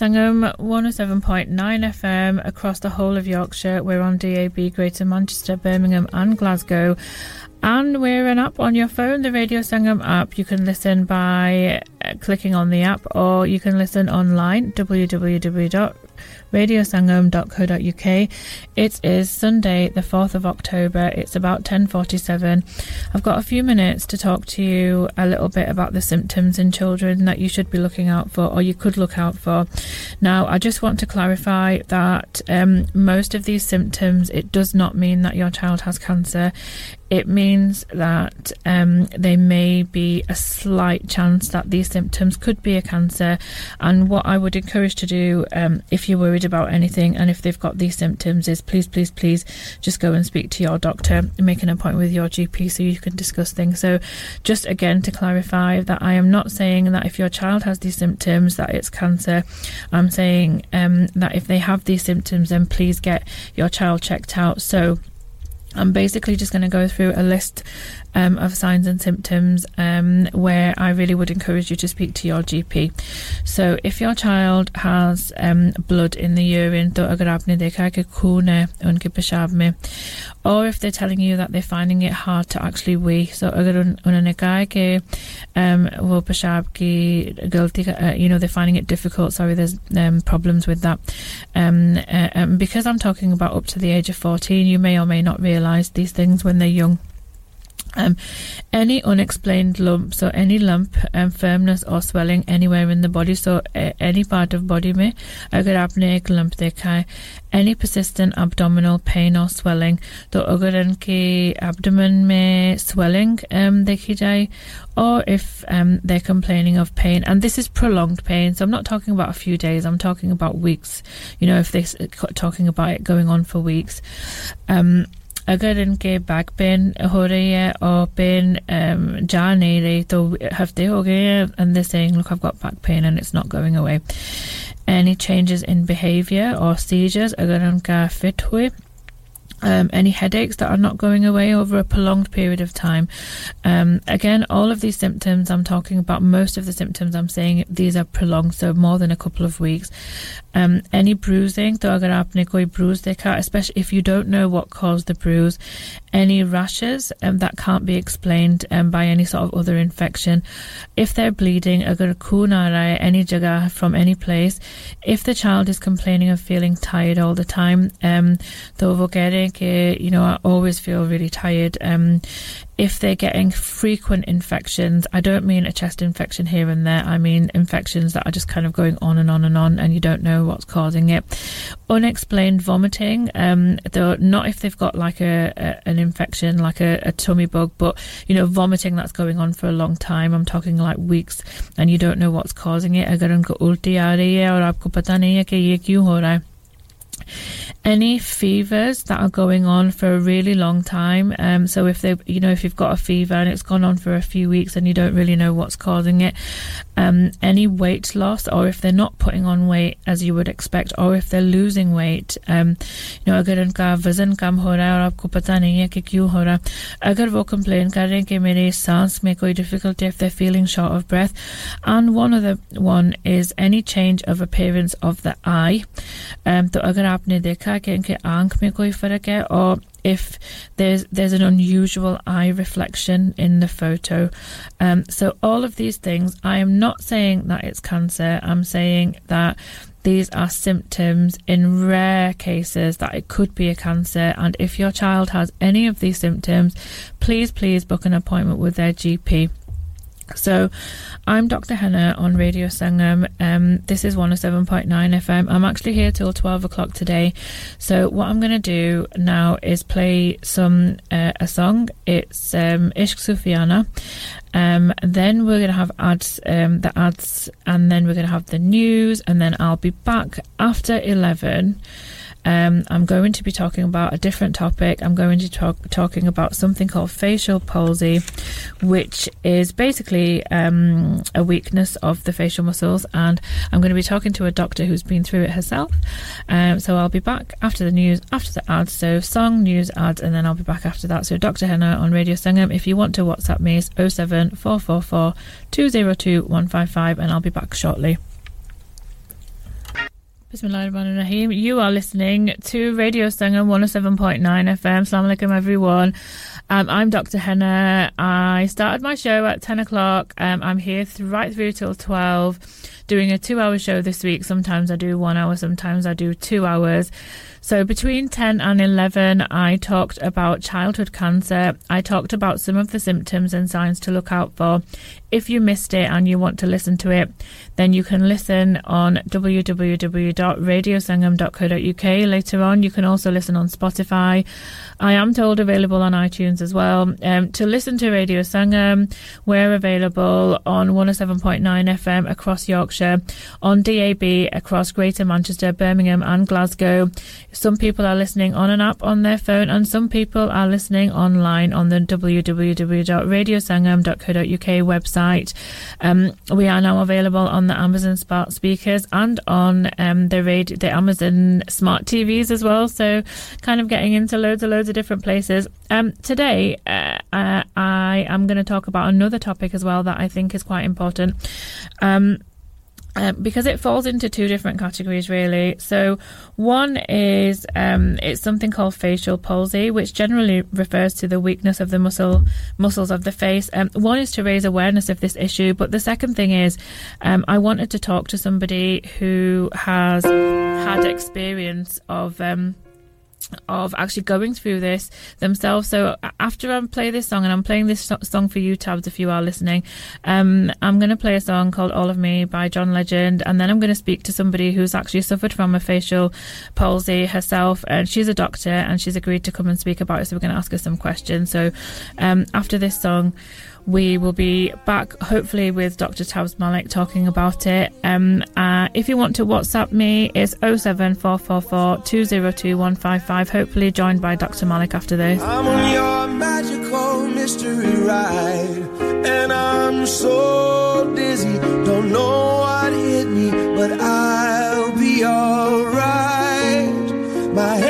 [SPEAKER 1] Sangam 107.9 FM across the whole of Yorkshire. We're on DAB Greater Manchester, Birmingham, and Glasgow. And we're an app on your phone, the Radio Sangam app. You can listen by uh, clicking on the app or you can listen online www.radiosangam.co.uk. It is Sunday, the 4th of October. It's about 10:47. I've got a few minutes to talk to you a little bit about the symptoms in children that you should be looking out for or you could look out for. Now, I just want to clarify that um, most of these symptoms it does not mean that your child has cancer it means that um, there may be a slight chance that these symptoms could be a cancer. And what I would encourage to do, um, if you're worried about anything and if they've got these symptoms, is please, please, please just go and speak to your doctor and make an appointment with your GP so you can discuss things. So, just again to clarify that I am not saying that if your child has these symptoms that it's cancer. I'm saying um, that if they have these symptoms, then please get your child checked out. So I'm basically just going to go through a list um, of signs and symptoms um, where I really would encourage you to speak to your GP. So, if your child has um, blood in the urine, तो अगर आपने देखा है कि खून है उनके पेशाब में, or if they're telling you that they're finding it hard to actually wee, so अगर उन, उन्होंने कहा है कि um, वो पेशाब की गलती uh, you know, they're finding it difficult. Sorry, there's um, problems with that. Um, uh, um, because I'm talking about up to the age of 14, you may or may not realise these things when they're young. Um, any unexplained lumps or any lump, um, firmness or swelling anywhere in the body, so uh, any part of body में अगर आपने एक lump देखा है any persistent abdominal pain or swelling, तो अगर उनके abdomen में swelling um, देखी जाए or if um, they're complaining of pain, and this is prolonged pain, so I'm not talking about a few days, I'm talking about weeks, you know, if they're talking about it going on for weeks. Um, अगर इनके back pain हो रही है और pen um, जा नहीं रही तो हफ्ते हो गए हैं and they're saying look I've got back pain and it's not going away any changes in behavior or seizures अगर उनका fit हुए um, any headaches that are not going away over a prolonged period of time. Um, again, all of these symptoms I'm talking about, most of the symptoms I'm saying these are prolonged, so more than a couple of weeks. Um, any bruising, तो अगर आपने कोई bruise देखा, especially if you don't know what caused the bruise, any rashes um, that can't be explained um, by any sort of other infection. If they're bleeding, a kuna any jaga from any place. If the child is complaining of feeling tired all the time, um, to eh, you know, I always feel really tired. Um, if they're getting frequent infections, I don't mean a chest infection here and there, I mean infections that are just kind of going on and on and on and you don't know what's causing it. Unexplained vomiting, um, though not if they've got like a, a an infection, like a, a tummy bug, but you know, vomiting that's going on for a long time. I'm talking like weeks and you don't know what's causing it. अगर उनको उल्टी आ रही है और आपको पता नहीं है कि ये क्यों हो रहा है any fevers that are going on for a really long time. Um, so if they, you know, if you've got a fever and it's gone on for a few weeks and you don't really know what's causing it, um, any weight loss, or if they're not putting on weight as you would expect, or if they're losing weight, um, you know, अगर उनका वजन कम हो रहा है और आपको पता नहीं है कि क्यों हो रहा अगर वो complain कर रहे हैं कि मेरे सांस में कोई difficulty if they're feeling short of breath, and one other one is any change of appearance of the eye. Um, तो अगर आपने देखा देखा कि इनके आंख में कोई फर्क है और if there's there's an unusual eye reflection in the photo. Um, so all of these things, I am not saying that it's cancer. I'm saying that these are symptoms in rare cases that it could be a cancer. And if your child has any of these symptoms, please please book an appointment with their GP. So, I'm Dr. Henna on Radio Sangam. Um, this is 107.9 FM. I'm actually here till 12 o'clock today. So, what I'm going to do now is play some uh, a song. It's um, Ishq Sufiana. Um, then we're going to have ads, um, the ads, and then we're going to have the news, and then I'll be back after 11 um, I'm going to be talking about a different topic. I'm going to talk talking about something called facial palsy, which is basically um, a weakness of the facial muscles. And I'm going to be talking to a doctor who's been through it herself. Um, so I'll be back after the news, after the ads. So song, news, ads, and then I'll be back after that. So Dr. Henna on Radio Sangam. If you want to WhatsApp me, it's 07444 202 155, and I'll be back shortly. Bismillahirrahmanirrahim. You are listening to Radio Sangam 107.9 FM. Assalamu alaikum, everyone. Um, I'm Dr. Henna. I started my show at 10 o'clock. Um, I'm here th- right through till 12, doing a two hour show this week. Sometimes I do one hour, sometimes I do two hours. So between 10 and 11, I talked about childhood cancer. I talked about some of the symptoms and signs to look out for. If you missed it and you want to listen to it, then you can listen on www.radiosangam.co.uk later on. You can also listen on Spotify. I am told available on iTunes as well. Um, to listen to Radio Sangam, we're available on 107.9 FM across Yorkshire Pembrokeshire, on DAB across Greater Manchester, Birmingham, and Glasgow. Some people are listening on an app on their phone, and some people are listening online on the www.radiosangam.co.uk website. Um, we are now available on the Amazon Smart speakers and on um, the radio, the Amazon Smart TVs as well. So, kind of getting into loads and loads of different places. Um, today, uh, uh, I am going to talk about another topic as well that I think is quite important. Um, uh, because it falls into two different categories, really. So, one is um, it's something called facial palsy, which generally refers to the weakness of the muscle muscles of the face. Um, one is to raise awareness of this issue, but the second thing is um, I wanted to talk to somebody who has had experience of um, of actually going through this themselves. So after I play this song, and I'm playing this song for you, Tabs, if you are listening, um, I'm going to play a song called All of Me by John Legend, and then I'm going to speak to somebody who's actually suffered from a facial palsy herself, and she's a doctor, and she's agreed to come and speak about it. So we're going to ask her some questions. So um, after this song, we will be back hopefully with Dr. Tabs Malik talking about it. Um, uh, if you want to WhatsApp me, it's 07444 202 Hopefully joined by Dr. Malik after this.
[SPEAKER 10] I'm on your magical mystery ride, and I'm so dizzy, don't know what hit me, but I'll be alright. My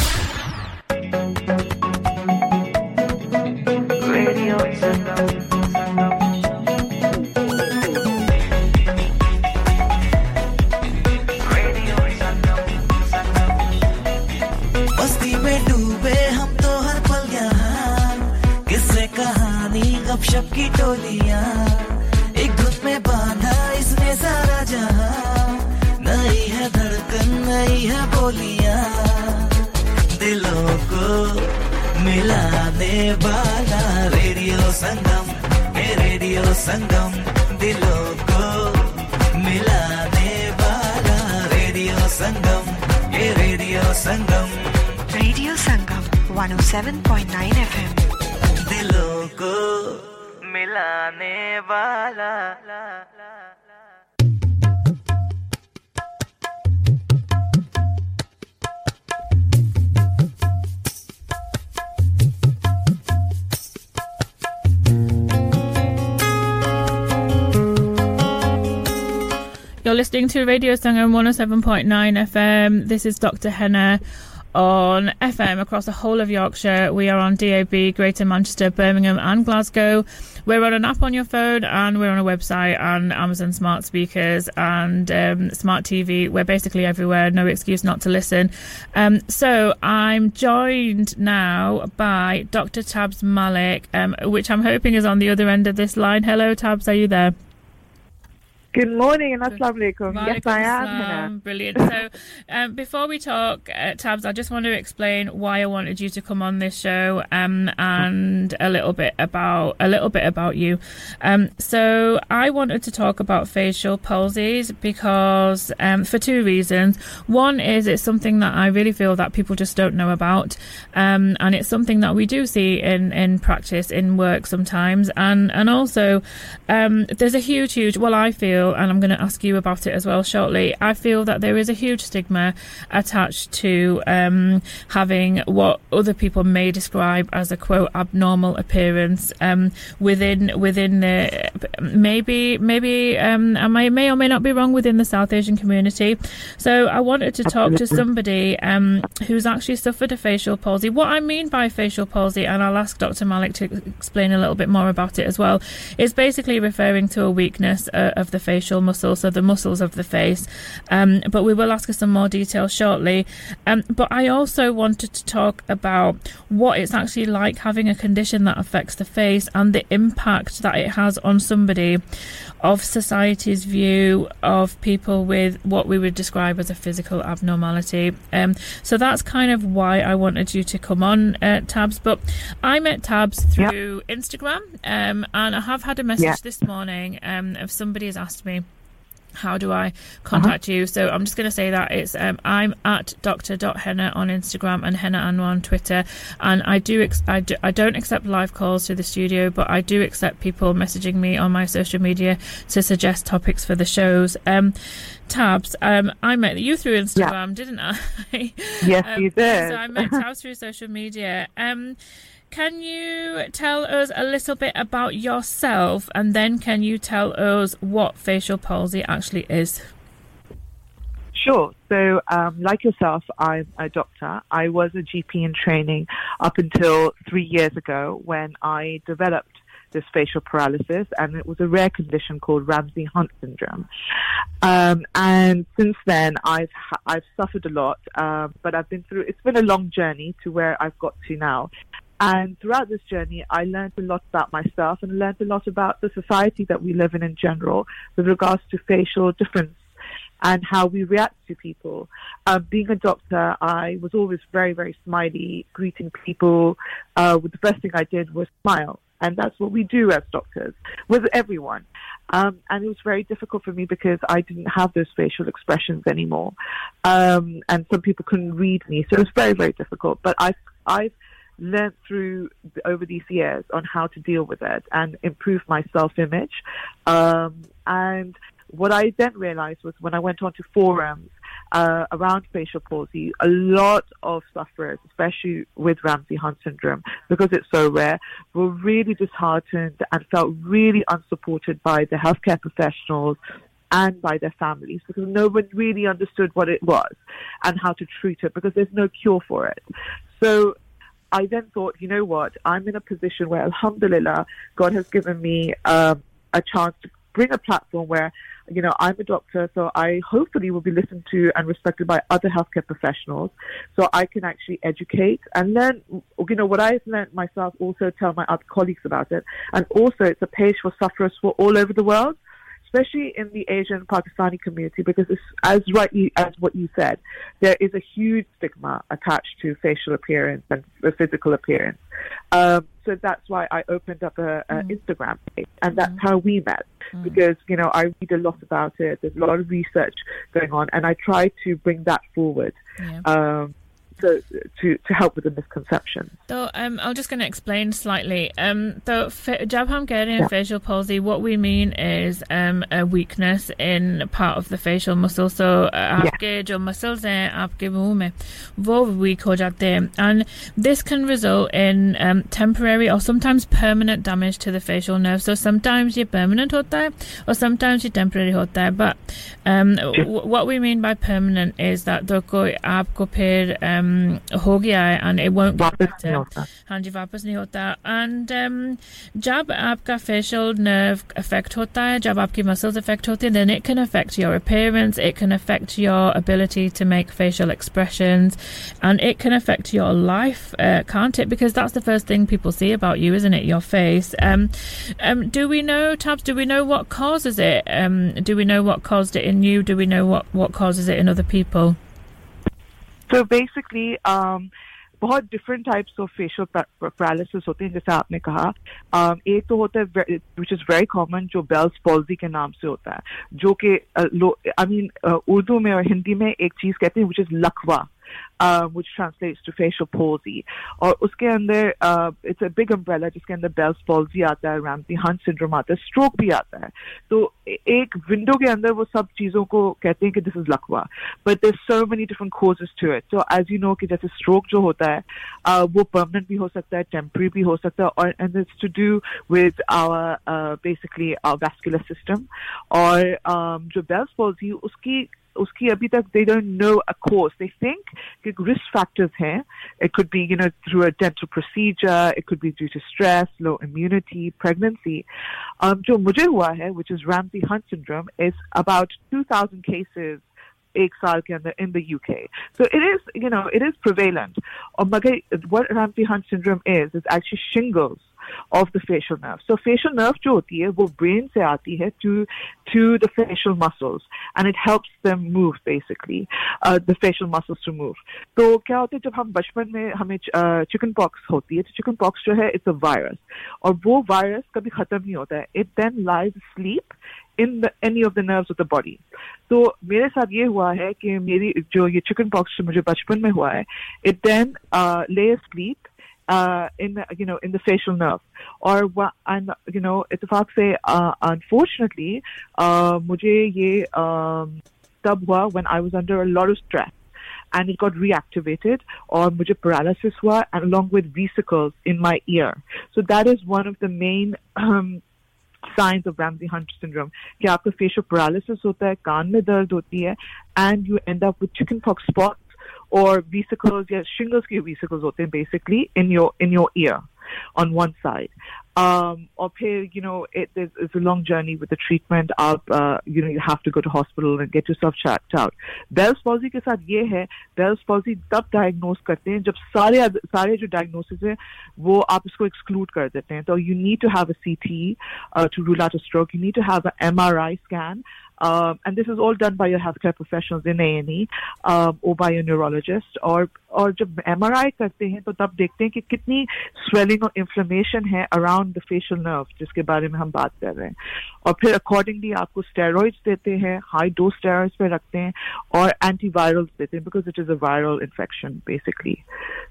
[SPEAKER 11] है बोलियाँ दिलों को मिलाने वाला radio Sangam ये radio संगम दिलों को मिलाने वाला रेडियो संगम ये radio Sangam
[SPEAKER 12] Radio Sangam 107.9 FM.
[SPEAKER 11] दिलों को मिलाने वाला
[SPEAKER 1] You're listening to Radio Sangam 107.9 FM. This is Dr. Henna on FM across the whole of Yorkshire. We are on DAB, Greater Manchester, Birmingham, and Glasgow. We're on an app on your phone, and we're on a website and Amazon smart speakers and um, smart TV. We're basically everywhere. No excuse not to listen. Um, so I'm joined now by Dr. Tabs Malik, um, which I'm hoping is on the other end of this line. Hello, Tabs. Are you there?
[SPEAKER 13] Good morning and assalamu alaikum. Yes, I am. Henna.
[SPEAKER 1] Brilliant. So, um, before we talk, uh, Tabs, I just want to explain why I wanted you to come on this show, um, and a little bit about a little bit about you. Um, so, I wanted to talk about facial palsies because um, for two reasons. One is it's something that I really feel that people just don't know about, um, and it's something that we do see in in practice in work sometimes, and and also um, there's a huge, huge. Well, I feel, and I'm going to ask you about it as well shortly. I feel that there is a huge stigma attached to um, having what other people may describe as a quote abnormal appearance um, within within the maybe maybe um, I may, or may not be wrong within the South Asian community. So I wanted to talk to somebody um, who's actually suffered a facial palsy. What I mean by facial palsy, and I'll ask Dr. Malik to explain a little bit more about it as well, is basically referring to a weakness uh, of the facial muscles, so the muscles of the face. Um, but we will ask her some more details shortly. Um, but I also wanted to talk about what it's actually like having a condition that affects the face and the impact that it has on somebody of society's view of people with what we would describe as a physical abnormality. Um, so that's kind of why I wanted you to come on, uh, Tabs. But I met Tabs through Instagram, um, and I have had a message
[SPEAKER 13] Yeah.
[SPEAKER 1] this morning um, of somebody has asked me how do I contact you? So I'm just going to say that it's um, I'm at dr.henna on Instagram and henna anwar on Twitter, and I do ex- I, do I don't accept live calls to the studio, but I do accept people messaging me on my social media to suggest topics for the shows. Um, Tabs, um, I met you through Instagram, didn't I?
[SPEAKER 13] Yes,
[SPEAKER 1] Um,
[SPEAKER 13] you did.
[SPEAKER 1] So I met Tabs through social media. Um, can you tell us a little bit about yourself and then can you tell us what facial palsy actually is?
[SPEAKER 13] Sure. So, um, like yourself, I'm a doctor. I was a GP in training up until three years ago when I developed this facial paralysis, and it was a rare condition called Ramsay Hunt syndrome. Um, and since then, I've I've suffered a lot, um, but I've been through. It's been a long journey to where I've got to now. And throughout this journey, I learned a lot about myself and learned a lot about the society that we live in in general with regards to facial difference and how we react to people. Um, being a doctor, I was always very, very smiley, greeting people. Uh, the first thing I did was smile. And that's what we do as doctors with everyone. Um, and it was very difficult for me because I didn't have those facial expressions anymore. Um, and some people couldn't read me. So it was very, very difficult. But I've, I've learned through over these years on how to deal with it and improve my self-image. Um, and what I then realized was when I went onto forums uh, around facial palsy, a lot of sufferers, especially with Ramsay Hunt syndrome, because it's so rare, were really disheartened and felt really unsupported by the healthcare professionals and by their families because no one really understood what it was and how to treat it because there's no cure for it. So I then thought, you know what? I'm in a position where, Alhamdulillah, God has given me um, a chance to bring a platform where, you know, I'm a doctor, so I hopefully will be listened to and respected by other healthcare professionals, so I can actually educate and learn, you know, what I've learned myself. Also, tell my other colleagues about it, and also it's a page for sufferers for all over the world especially in the Asian Pakistani community, because as rightly as what you said, there is a huge stigma attached to facial appearance and physical appearance. Um, so that's why I opened up a, a mm. Instagram page, and that's mm. how we met. Mm. Because you know I read a lot about it. There's a lot of research going on, and I try to bring that forward. Yeah. Um, to, to, to help with the misconception.
[SPEAKER 1] So um, I'm just going to explain slightly. Um, so jab Hamgarian yeah. facial palsy, what we mean is um, a weakness in part of the facial muscle. So uh, आपके जो muscles हैं आपके मुंह में वो weak हो जाते हैं, and this can result in um, temporary or sometimes permanent damage to the facial nerve. So sometimes ये permanent होता है, or sometimes ये temporary होता है. But um, w- what we mean by permanent is that तो कोई आपको फिर um, हो गया है एंड इट वोंट
[SPEAKER 13] वापस नहीं होता
[SPEAKER 1] हाँ जी वापस नहीं होता एंड um, जब आपका फेशियल नर्व अफेक्ट होता है जब आपकी मसल्स अफेक्ट होती हैं then it can affect your appearance it can affect your ability to make facial expressions and it can affect your life uh, can't it because that's the first thing people see about you isn't it your face um, um, do we know tabs do we know what causes it um, do we know what caused it in you do we know what what causes it in other people
[SPEAKER 13] So basically, um, बहुत different types of facial paralysis होते हैं जैसे आपने कहा। Um, एक तो होता है विच इज़ वेरी कॉमन जो बेल्स पॉल्जी के नाम से होता है जो कि आई मीन उर्दू में और हिंदी में एक चीज़ कहते हैं which is uh, which translates to facial palsy. और उसके अंदर uh, it's a big umbrella जिसके अंदर Bell's palsy आता है Ramsey Hunt syndrome आता है stroke भी आता है तो एक विंडो के अंदर वो सब चीजों को कहते हैं कि this is लकवा but there's so many different causes to it so as you know कि जैसे stroke जो होता है uh, वो permanent भी हो सकता है temporary भी हो सकता है और and it's to do with our uh, basically our vascular system और um, जो Bell's palsy उसकी उसकी अभी तक they don't know a cause. They think कि risk factors हैं. It could be, you know, through a dental procedure. It could be due to stress, low immunity, pregnancy. Um, जो मुझे हुआ है, which is Ramsey Hunt syndrome, is about 2,000 cases एक साल के अंदर in the UK. So it is, you know, it is prevalent. और मगर what Ramsey Hunt syndrome is, is actually shingles of the facial nerve So facial nerve जो होती है वो ब्रेन से आती है to the facial muscles and it helps them move basically uh, the facial muscles to move. तो क्या होता है जब हम बचपन में हमें चिकन पॉक्स होती है तो चिकन पॉक्स जो है इट्स अ वायरस और वो वायरस कभी खत्म नहीं होता है. It then lies sleep in the any of the nerves of the body तो मेरे साथ ये हुआ है कि मेरी जो ये चिकन पॉक्स मुझे बचपन में हुआ है it then lay sleep Uh, in you know in the facial nerve. Or and you know इतफाक से uh, unfortunately uh, मुझे ye um, तब when I was under a lot of stress. And it got reactivated or mujhe paralysis hua and along with vesicles in my ear. So that is one of the main um, signs of Ramsay Hunter syndrome. कि आपका facial paralysis होता है कान में दर्द होती है and you end up with chicken pox spots or vesicles, yeah, shingles vesicles hote basically in your in your ear on one side. Um, or here, you know, it, it's, it's a long journey with the treatment. Up, uh, you know, you have to go to hospital and get yourself checked out. Bell's palsy के साथ ये है, Bell's palsy तब diagnose करते हैं जब सारे सारे जो diagnosis है वो आप इसको exclude कर देते हैं. So you need to have a CT uh, to rule out a stroke. You need to have an MRI scan. Um, and this is all done by your healthcare professionals in A&E um, or by a neurologist और और जब MRI करते हैं तो तब देखते हैं कि कितनी swelling और inflammation है around the facial nerve जिसके बारे में हम बात कर रहे हैं और फिर accordingly आपको steroids देते हैं high dose steroids पे रखते हैं और antivirals देते हैं because it is a viral infection basically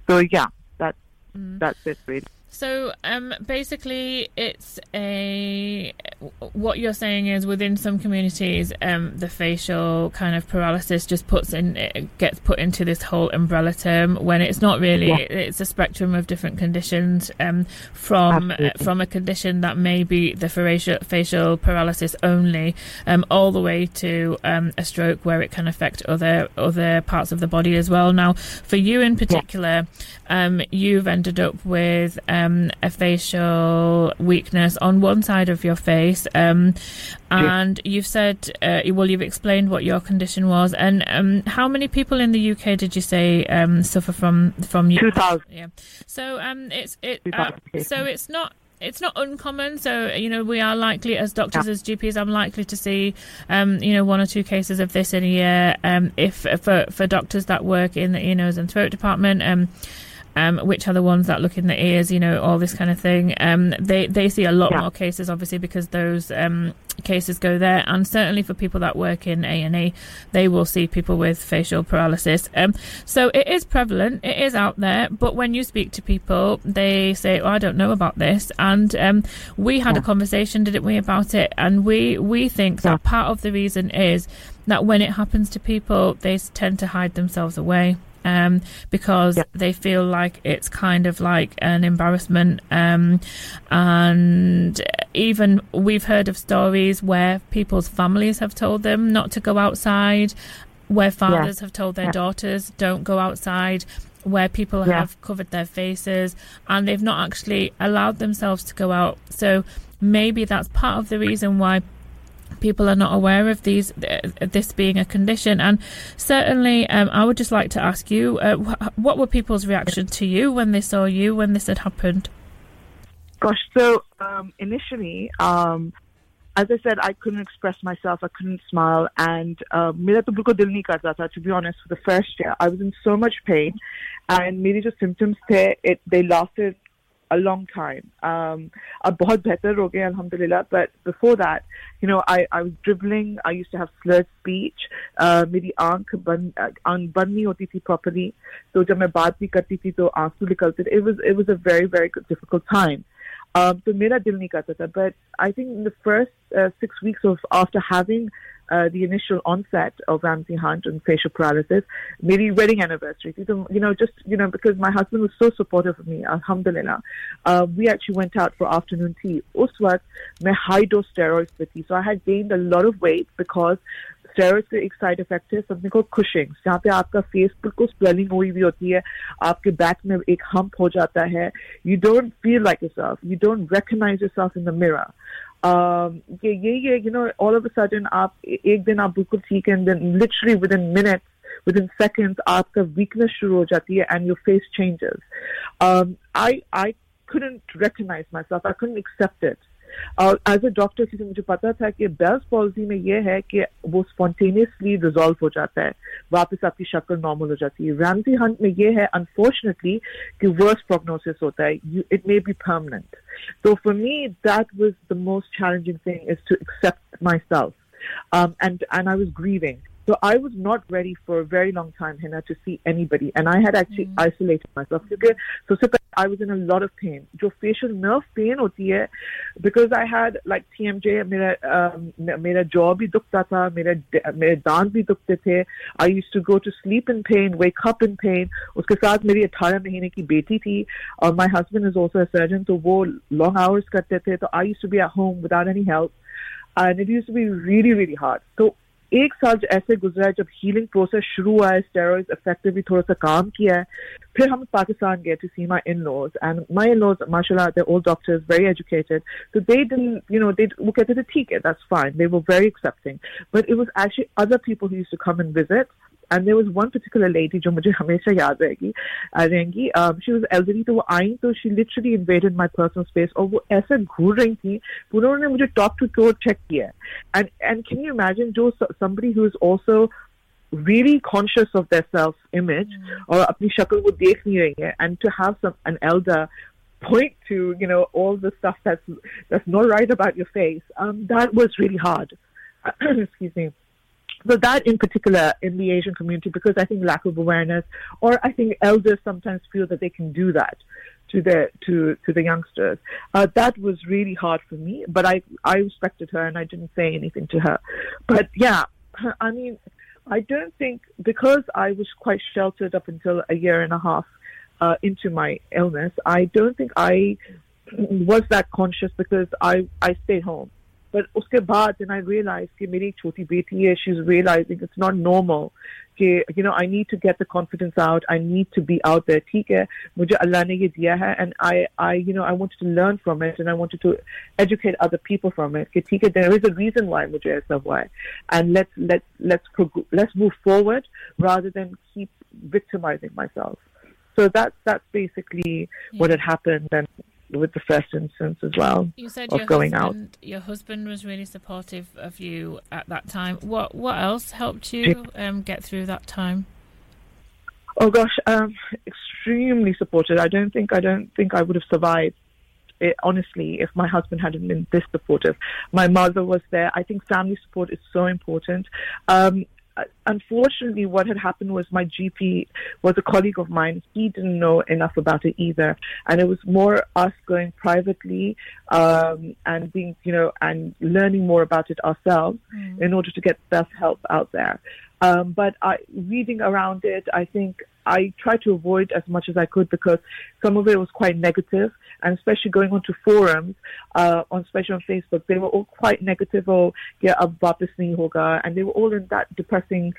[SPEAKER 13] so yeah that mm. that's it really
[SPEAKER 1] so um, basically, it's a what you're saying is within some communities, um, the facial kind of paralysis just puts in it gets put into this whole umbrella term when it's not really.
[SPEAKER 13] Yeah.
[SPEAKER 1] It's a spectrum of different conditions um, from uh, from a condition that may be the facial facial paralysis only, um, all the way to um, a stroke where it can affect other other parts of the body as well. Now, for you in particular, um, you've ended up with um, a facial weakness on one side of your face, um, and you've said, uh, well, you've explained what your condition was, and um, how many people in the UK did you say um, suffer from from you?
[SPEAKER 13] Two thousand.
[SPEAKER 1] Yeah. So um, it's it. Uh, so it's not. It's not uncommon, so you know we are likely, as doctors, as GPs, I'm likely to see, um, you know, one or two cases of this in a year. Um, if for for doctors that work in the ear, nose, and throat department, um, um, which are the ones that look in the ears, you know, all this kind of thing. Um, they they see a lot
[SPEAKER 13] Yeah.
[SPEAKER 1] more cases, obviously, because those um, cases go there, and certainly for people that work in A and E, they will see people with facial paralysis. Um, so it is prevalent, it is out there, but when you speak to people, they say, "Oh, I don't know about this," and um, we had a conversation, didn't we, about it, and we we think that part of the reason is that when it happens to people, they tend to hide themselves away um, because they feel like it's kind of like an embarrassment. Um, and even we've heard of stories where people's families have told them not to go outside, where fathers have told their
[SPEAKER 13] Yeah.
[SPEAKER 1] daughters don't go outside. Where people
[SPEAKER 13] Yeah.
[SPEAKER 1] have covered their faces and they've not actually allowed themselves to go out. So maybe that's part of the reason why people are not aware of these uh, this being a condition and certainly um, i would just like to ask you uh, wh- what were people's reaction to you when they saw you when this had happened
[SPEAKER 13] Gosh, so um, initially, um, as I said, I couldn't express myself. I couldn't smile, and uh, मेरा तो बिल्कुल दिल नहीं करता था. To be honest, for the first year, I was in so much pain, and मेरी जो symptoms थे, it they lasted a long time. Um, अब बहुत बेहतर हो गए, alhamdulillah. But before that, you know, I, I was dribbling. I used to have slurred speech. Uh, मेरी आंख बंद आंख बंद नहीं होती थी properly. तो जब मैं बात भी करती थी तो आंसू निकलते थे. It was it was a very very difficult time. Um, तो मेरा दिल नहीं करता था but I think in the first uh, six weeks of after having uh, the initial onset of Ramsay Hunt and facial paralysis, maybe wedding anniversary थी you know just you know because my husband was so supportive of me alhamdulillah uh, we actually went out for afternoon tea. उस वक्त high dose steroids with tea, so I had gained a lot of weight because steroids का एक side effect है something को Cushing जहाँ पे आपका face बिल्कुल स्वेलिंग हुई हुई होती है आपके बैक में एक हम्प हो जाता है you don't feel like yourself you don't recognise yourself in the mirror um, ये यही है you know all of a sudden आप एक दिन आप बिल्कुल ठीक हैं then literally within minutes within seconds आपका weakness शुरू हो जाती है and your face changes um, I I couldn't recognize myself I couldn't accept it और एज अ डॉक्टर क्योंकि मुझे पता था कि बेल्स पॉलिसी में यह है कि वो स्पॉन्टेनियसली रिजॉल्व हो जाता है। वापस आपकी शक्ल नॉर्मल हो जाती है। रैमजी हंट में ये है अनफॉर्चुनेटली कि वर्स प्रोग्नोसिस होता है। It may be permanent So for me that was the most challenging thing is to accept my self and and I was grieving. So I was not ready for a very long time, Henna, to see anybody. And I had actually mm. isolated myself. Okay? So, so I was in a lot of pain. जो facial nerve pain होती है, because I had like TMJ, मेरा uh, jaw भी दुखता था, मेरा मेरे दांत भी I used to go to sleep in pain, wake up in pain. उसके साथ मेरी 18 महीने की बेटी थी my husband is also a surgeon, so वो long hours करते I used to be at home without any help. And it used to be really, really hard. So एक साल जो ऐसे गुजरा है जब हीलिंग प्रोसेस शुरू हुआ है स्टेरॉइड इफेक्टिवली थोड़ा सा काम किया है फिर हम पाकिस्तान गए to see my in laws and my in laws माशाल्लाह दे all doctors very educated so they didn't you know they वो कहते थे ठीक है that's fine they were very accepting but it was actually other people who used to come and visit and there was one particular lady जो मुझे हमेशा याद रहेगी uh, रहेंगी um, she was elderly तो वो आई तो she literally invaded my personal space और वो ऐसे घूर रही थी पूरा उन्होंने मुझे top to toe check किया and and can you imagine जो somebody who is also really conscious of their self image और अपनी शक्ल वो देख नहीं रही है and to have some an elder point to you know all the stuff that's that's not right about your face um that was really hard excuse me so that in particular in the Asian community, because I think lack of awareness, or I think elders sometimes feel that they can do that to the to to the youngsters. Uh, that was really hard for me, but I I respected her and I didn't say anything to her. But yeah, I mean, I don't think because I was quite sheltered up until a year and a half uh, into my illness, I don't think I was that conscious because I I stayed home. But उसके बाद then I realized कि मेरी छोटी बेटी है she's realizing it's not normal कि you know I need to get the confidence out I need to be out there ठीक है मुझे अल्लाह ने ये दिया है and I I you know I wanted to learn from it and I wanted to educate other people from it कि ठीक है there is a reason why मुझे ऐसा हुआ है and let's let's let's prog- let's move forward rather than keep victimizing myself so that's that's basically what had happened and with the first instance as well
[SPEAKER 1] You said
[SPEAKER 13] of
[SPEAKER 1] your
[SPEAKER 13] going out.
[SPEAKER 1] husband, your husband was really supportive of you at that time. What what else helped you um, get through that time?
[SPEAKER 13] Oh gosh, um, extremely supportive. I don't think I don't think I would have survived. It, honestly, if my husband hadn't been this supportive, my mother was there. I think family support is so important. Um, unfortunately, what had happened was my GP was a colleague of mine. He didn't know enough about it either, and it was more us going privately um, and being, you know, and learning more about it ourselves mm. in order to get the best help out there. Um, but I, reading around it, I think I tried to avoid as much as I could because some of it was quite negative, and especially going onto forums, uh, on especially on Facebook, they were all quite negative. Oh, yeah, abba hoga, and they were all in that depressing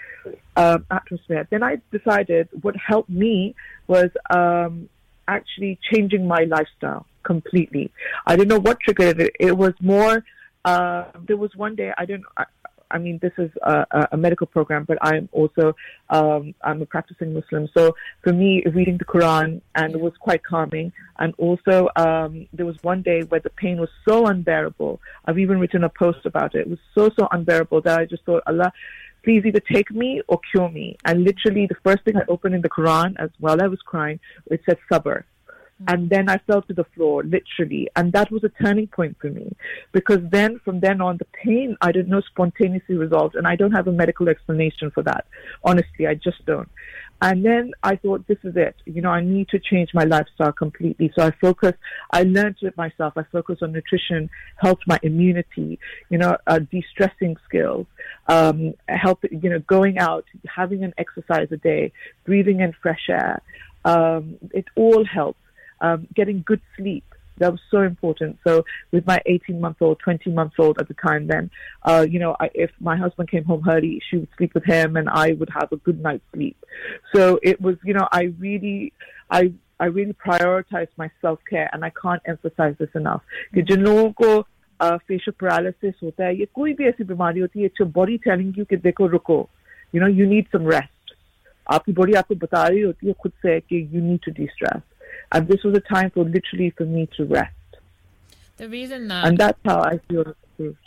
[SPEAKER 13] um, atmosphere. Then I decided what helped me was um, actually changing my lifestyle completely. I don't know what triggered it. It was more. Uh, there was one day I don't. I, I mean, this is a- a medical program, but I'm also um, I'm a practicing Muslim. So for me, reading the Quran and it was quite calming. And also, um, there was one day where the pain was so unbearable. I've even written a post about it. It was so so unbearable that I just thought, Allah, please either take me or cure me. And literally, the first thing I opened in the Quran, as while I was crying, it said sabr. Mm. And then I fell to the floor, literally. And that was a turning point for me. Because then, from then on, the pain, I didn't know, spontaneously resolved. And I don't have a medical explanation for that. Honestly, I just don't. And then I thought, this is it. You know, I need to change my lifestyle completely. So I focused, I learned it myself. I focused on nutrition, helped my immunity, you know, uh, de-stressing skills, um, help, you know, going out, having an exercise a day, breathing in fresh air. Um, it all helped. Um, getting good sleep. That was so important. So with my 18 month old, 20 month old at the time, then, uh, you know, I, if my husband came home early, she would sleep with him and I would have a good night's sleep. So it was, you know, I really, I, I really prioritized my self care and I can't emphasize this enough. कि जिन लोगों को facial paralysis होता है ये कोई भी ऐसी बीमारी होती है इट्स बॉडी टेलिंग यू कि देखो रुको you know you need some rest आपकी बॉडी आपको बता रही होती है खुद से कि you need to de-stress and this was a time for literally for me to rest
[SPEAKER 1] The reason that
[SPEAKER 13] and that's how I feel.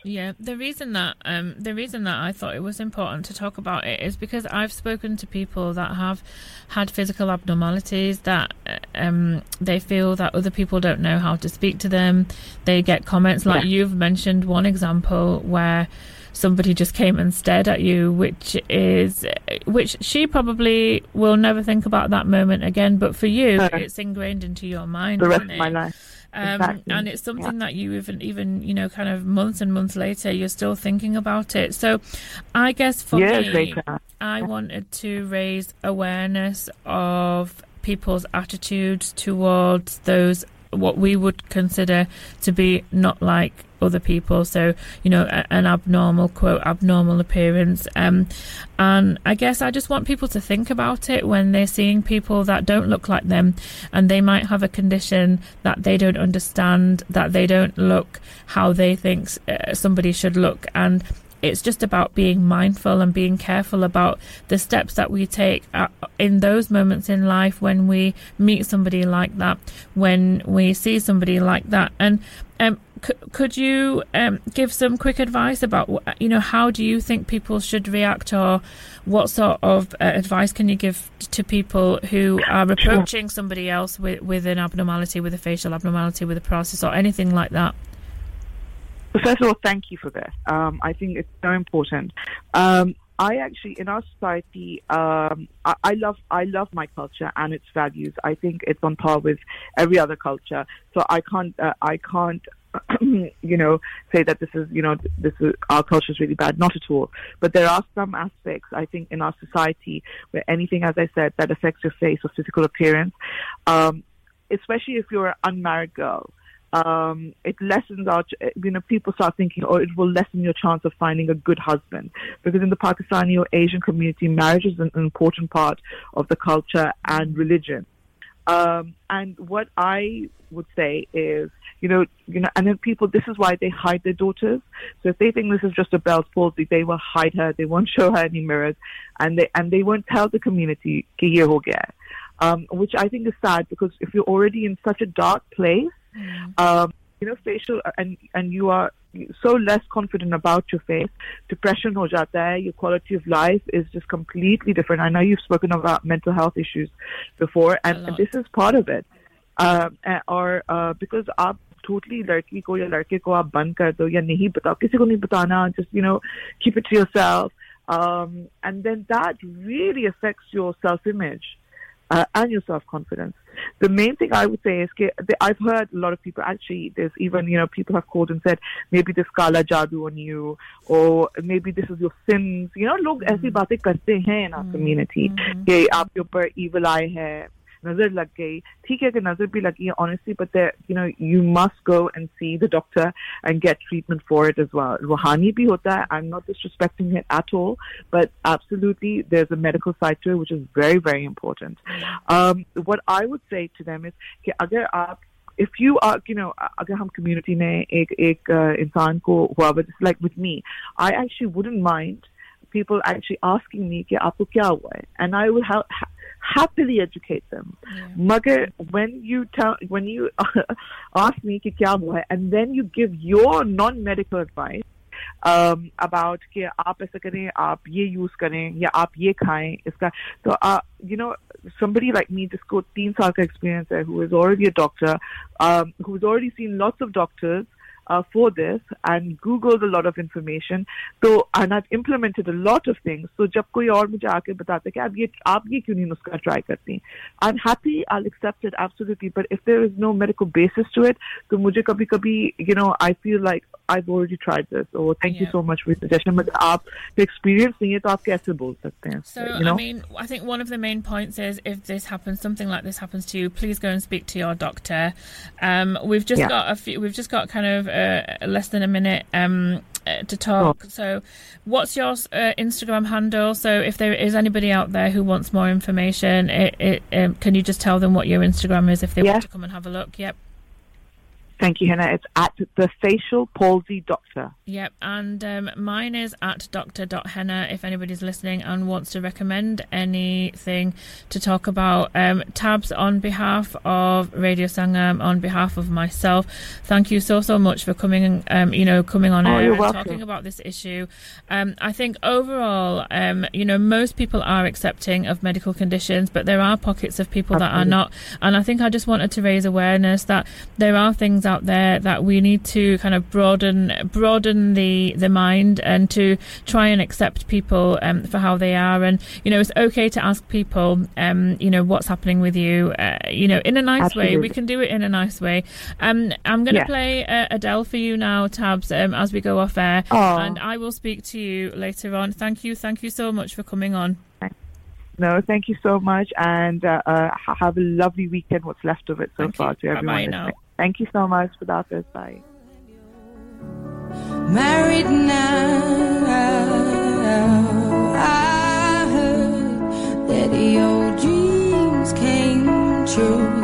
[SPEAKER 1] Yeah, the reason that um, the reason that I thought it was important to talk about it is because I've spoken to people that have had physical abnormalities that uh, um, they feel that other people don't know how to speak to them. They get comments like
[SPEAKER 14] Yeah.
[SPEAKER 1] you've mentioned one example where somebody just came and stared at you, which is which she probably will never think about that moment again. But for you, it's ingrained into your mind.
[SPEAKER 13] the rest of my life
[SPEAKER 1] Um,
[SPEAKER 13] Exactly.
[SPEAKER 1] and it's something that you even even you know kind of months and months later you're still thinking about it so i guess for
[SPEAKER 13] Yeah,
[SPEAKER 1] me i wanted to raise awareness of people's attitudes towards those what we would consider to be not like other people. So you know an abnormal quote abnormal appearance. Um and i guess i just want people to think about it when they're seeing people that don't look like them and they might have a condition that they don't understand that they don't look how they think uh, somebody should look. And it's just about being mindful and being careful about the steps that we take uh, in those moments in life when we meet somebody like that, when we see somebody like that. And um, c- could you um, give some quick advice about, you know, how do you think people should react, or what sort of uh, advice can you give to people who are approaching somebody else with, with an abnormality, with a facial abnormality, with a paralysis, or anything like that?
[SPEAKER 13] First of all, thank you for this. Um, I think it's so important. Um, I actually, in our society, um, I, I love I love my culture and its values. I think it's on par with every other culture. So I can't uh, I can't you know say that this is you know this is our culture is really bad. Not at all. But there are some aspects I think in our society where anything, as I said, that affects your face or physical appearance, um, especially if you're an unmarried girl um, it lessens our, you know, people start thinking, oh, it will lessen your chance of finding a good husband. Because in the Pakistani or Asian community, marriage is an, important part of the culture and religion. Um, and what I would say is, you know, you know, and then people, this is why they hide their daughters. So if they think this is just a Bell's palsy, they will hide her. They won't show her any mirrors, and they and they won't tell the community um, which I think is sad because if you're already in such a dark place, mm. um, you know, facial and and you are so less confident about your face, depression ho jata hai, your quality of life is just completely different. I know you've spoken about mental health issues before, and, and this is part of it. Um, or uh, because आप totally लड़की को या लड़के को आप बंद कर दो या नहीं बताओ किसी को नहीं बताना just you know keep it to yourself um, and then that really affects your self image uh, and your self confidence. The main thing I would say is that I've heard a lot of people actually, there's even, you know, people have called and said, maybe this kala jadoo on you, or maybe this is your sins. You know, लोग ऐसी बातें करते हैं in our community कि आपके ऊपर evil eye है नजर लग गई ठीक है कि नजर भी लगी है honestly but there you know you must go and see the doctor and get treatment for it as well रूहानी भी होता है I'm not disrespecting it at all but absolutely there's a medical side to it which is very very important um, what I would say to them is कि अगर आप if you are, you know, अगर हम community में एक एक इंसान को हुआ just like with me, I actually wouldn't mind people actually asking me कि आपको क्या हुआ है, and I would have happily educate them. Yeah. when you tell, when you ask me कि क्या हुआ है, and then you give your non-medical advice um, about कि आप ऐसा करें, आप ये use करें या आप ये खाएं, इसका तो uh, you know somebody like me जिसको तीन साल का experience है, who is already a doctor, um, who's already seen lots of doctors uh, for this and Googled a lot of information. So and I've implemented a lot of things. So जब कोई और मुझे आके बताता है कि आप ये आप ये क्यों नहीं नुस्खा try करती I'm happy, I'll accept it absolutely. But if there is no medical basis to it, तो मुझे कभी कभी you know I feel like I've already tried this or thank yeah. you so much for your suggestion. But आप experience नहीं है तो आप कैसे बोल सकते हैं?
[SPEAKER 1] So you know? I mean, I think one of the main points is if this happens, something like this happens to you, please go and speak to your doctor. Um, we've just yeah. got a few. We've just got kind of uh, less than a minute um, uh, to talk. Oh. So, what's your uh, Instagram handle? So, if there is anybody out there who wants more information, it, it, um, can you just tell them what your Instagram is if they want to come and have a look? Yep.
[SPEAKER 13] Thank you, Henna. It's at the facial palsy doctor.
[SPEAKER 1] Yep, and um, mine is at dr.henna if anybody's listening and wants to recommend anything to talk about. Um, tabs on behalf of Radio Sangam, on behalf of myself, thank you so, so much for coming, um, you know, coming on
[SPEAKER 13] oh,
[SPEAKER 1] air and
[SPEAKER 13] welcome.
[SPEAKER 1] talking about this issue. Um, I think overall, um, you know, most people are accepting of medical conditions, but there are pockets of people Absolutely. that are not. And I think I just wanted to raise awareness that there are things things out there that we need to kind of broaden broaden the the mind and to try and accept people um, for how they are. And you know, it's okay to ask people, um, you know, what's happening with you. Uh, you know, in a nice Absolutely. way. We can do it in a nice way. Um, I'm going to yeah. play uh, Adele for you now, Tabs, um, as we go off air,
[SPEAKER 13] Aww.
[SPEAKER 1] and I will speak to you later on. Thank you, thank you so much for coming on.
[SPEAKER 13] No, thank you so much, and uh, uh, have a lovely weekend. What's left of it so
[SPEAKER 1] thank
[SPEAKER 13] far
[SPEAKER 1] you.
[SPEAKER 13] to everyone.
[SPEAKER 1] Bye now.
[SPEAKER 13] Thank you so much for that. Bye.
[SPEAKER 14] Married now, I heard that your dreams came true.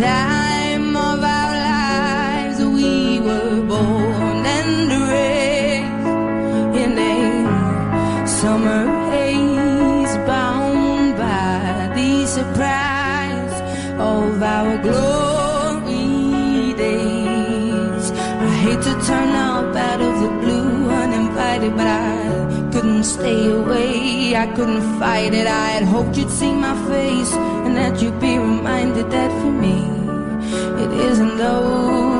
[SPEAKER 14] Time of our lives. We were born and raised in a summer haze, bound by the surprise of our glory days. I hate to turn up out of the blue uninvited, but I couldn't stay away. I couldn't fight it. I had hoped you'd see my face and that you'd be reminded that for me. It isn't over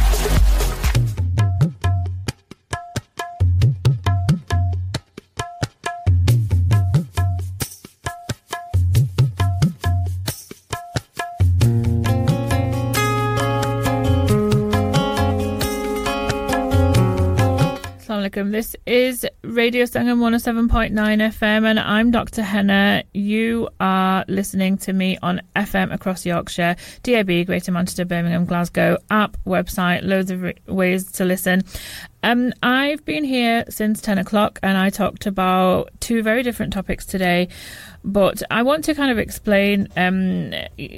[SPEAKER 1] This is Radio Sangam 107.9 FM, and I'm Dr. Henna. You are listening to me on FM across Yorkshire, DAB, Greater Manchester, Birmingham, Glasgow, app, website, loads of re- ways to listen. Um, I've been here since 10 o'clock, and I talked about two very different topics today. But I want to kind of explain um,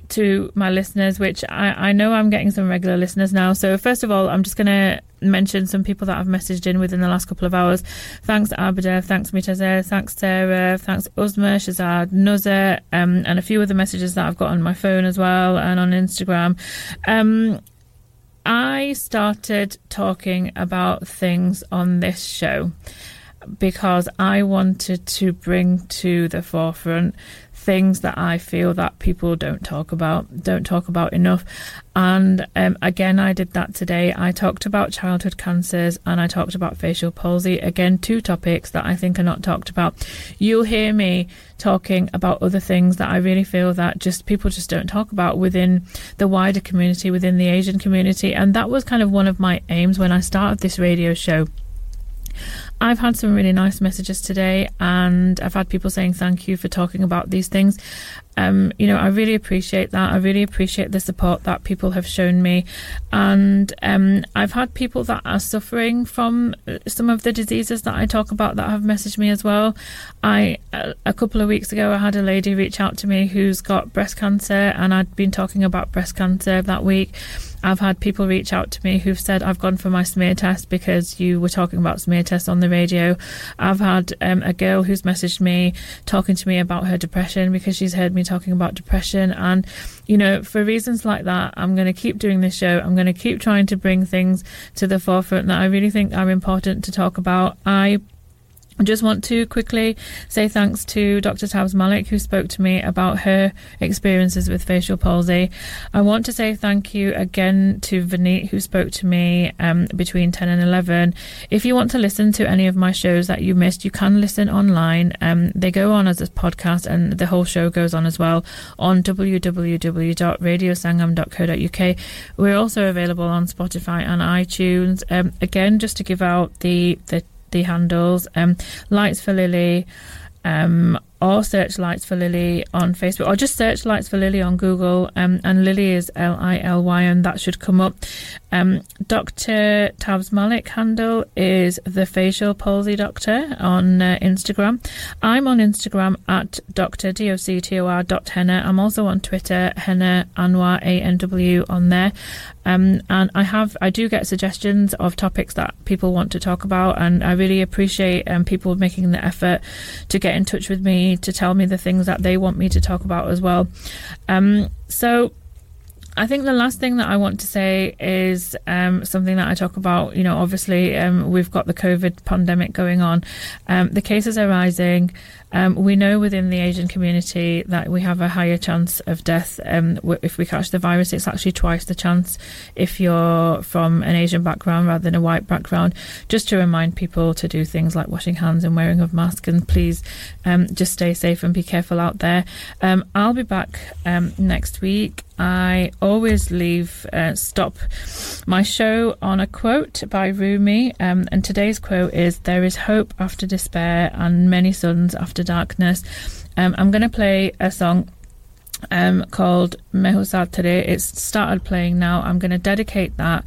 [SPEAKER 1] to my listeners, which I, I know I'm getting some regular listeners now. So, first of all, I'm just going to mention some people that I've messaged in within the last couple of hours. Thanks, Abida. Thanks, Mitazer. Thanks, Sarah. Thanks, Uzma, Shazad, Nuzza, um, and a few other messages that I've got on my phone as well and on Instagram. Um, I started talking about things on this show because I wanted to bring to the forefront things that I feel that people don't talk about, don't talk about enough. And um, again, I did that today. I talked about childhood cancers and I talked about facial palsy. Again, two topics that I think are not talked about. You'll hear me talking about other things that I really feel that just people just don't talk about within the wider community, within the Asian community. And that was kind of one of my aims when I started this radio show. I've had some really nice messages today, and I've had people saying thank you for talking about these things. Um, you know, I really appreciate that. I really appreciate the support that people have shown me. And um, I've had people that are suffering from uh, some of the diseases that I talk about that have messaged me as well. I, a couple of weeks ago, I had a lady reach out to me who's got breast cancer, and I'd been talking about breast cancer that week. I've had people reach out to me who've said, I've gone for my smear test because you were talking about smear tests on the radio. I've had um, a girl who's messaged me talking to me about her depression because she's heard me talking about depression. And, you know, for reasons like that, I'm going to keep doing this show. I'm going to keep trying to bring things to the forefront that I really think are important to talk about. I I just want to quickly say thanks to Dr. Tabs Malik, who spoke to me about her experiences with facial palsy. I want to say thank you again to Vineet, who spoke to me um, between 10 and 11. If you want to listen to any of my shows that you missed, you can listen online. Um, they go on as a podcast, and the whole show goes on as well on www.radiosangam.co.uk. We're also available on Spotify and iTunes. Um, again, just to give out the the the handles. Um, Lights for Lily. Um, or search Lights for Lily on Facebook or just search Lights for Lily on Google um, and Lily is L I L Y and that should come up. Um, Dr. Tabs Malik handle is the facial palsy doctor on uh, Instagram. I'm on Instagram at Dr. D-O-C-T-O-R dot henna. I'm also on Twitter, henna anwar A-N-W on there. Um, and I have, I do get suggestions of topics that people want to talk about, and I really appreciate um, people making the effort to get in touch with me to tell me the things that they want me to talk about as well. Um, so I think the last thing that I want to say is um, something that I talk about. You know, obviously, um, we've got the COVID pandemic going on. Um, the cases are rising. Um, we know within the Asian community that we have a higher chance of death um, if we catch the virus. It's actually twice the chance if you're from an Asian background rather than a white background. Just to remind people to do things like washing hands and wearing of masks, and please um, just stay safe and be careful out there. Um, I'll be back um, next week. I always leave uh, stop my show on a quote by Rumi, um, and today's quote is: "There is hope after despair, and many suns after darkness." Um, I'm going to play a song um, called Mehusat Tere. It's started playing now. I'm going to dedicate that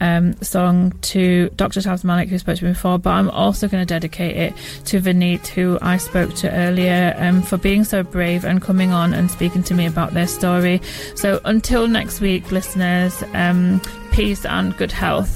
[SPEAKER 1] um, song to Dr. Tabs Malik, who spoke to me before, but I'm also going to dedicate it to Vineet, who I spoke to earlier, um, for being so brave and coming on and speaking to me about their story. So until next week, listeners, um, peace and good health.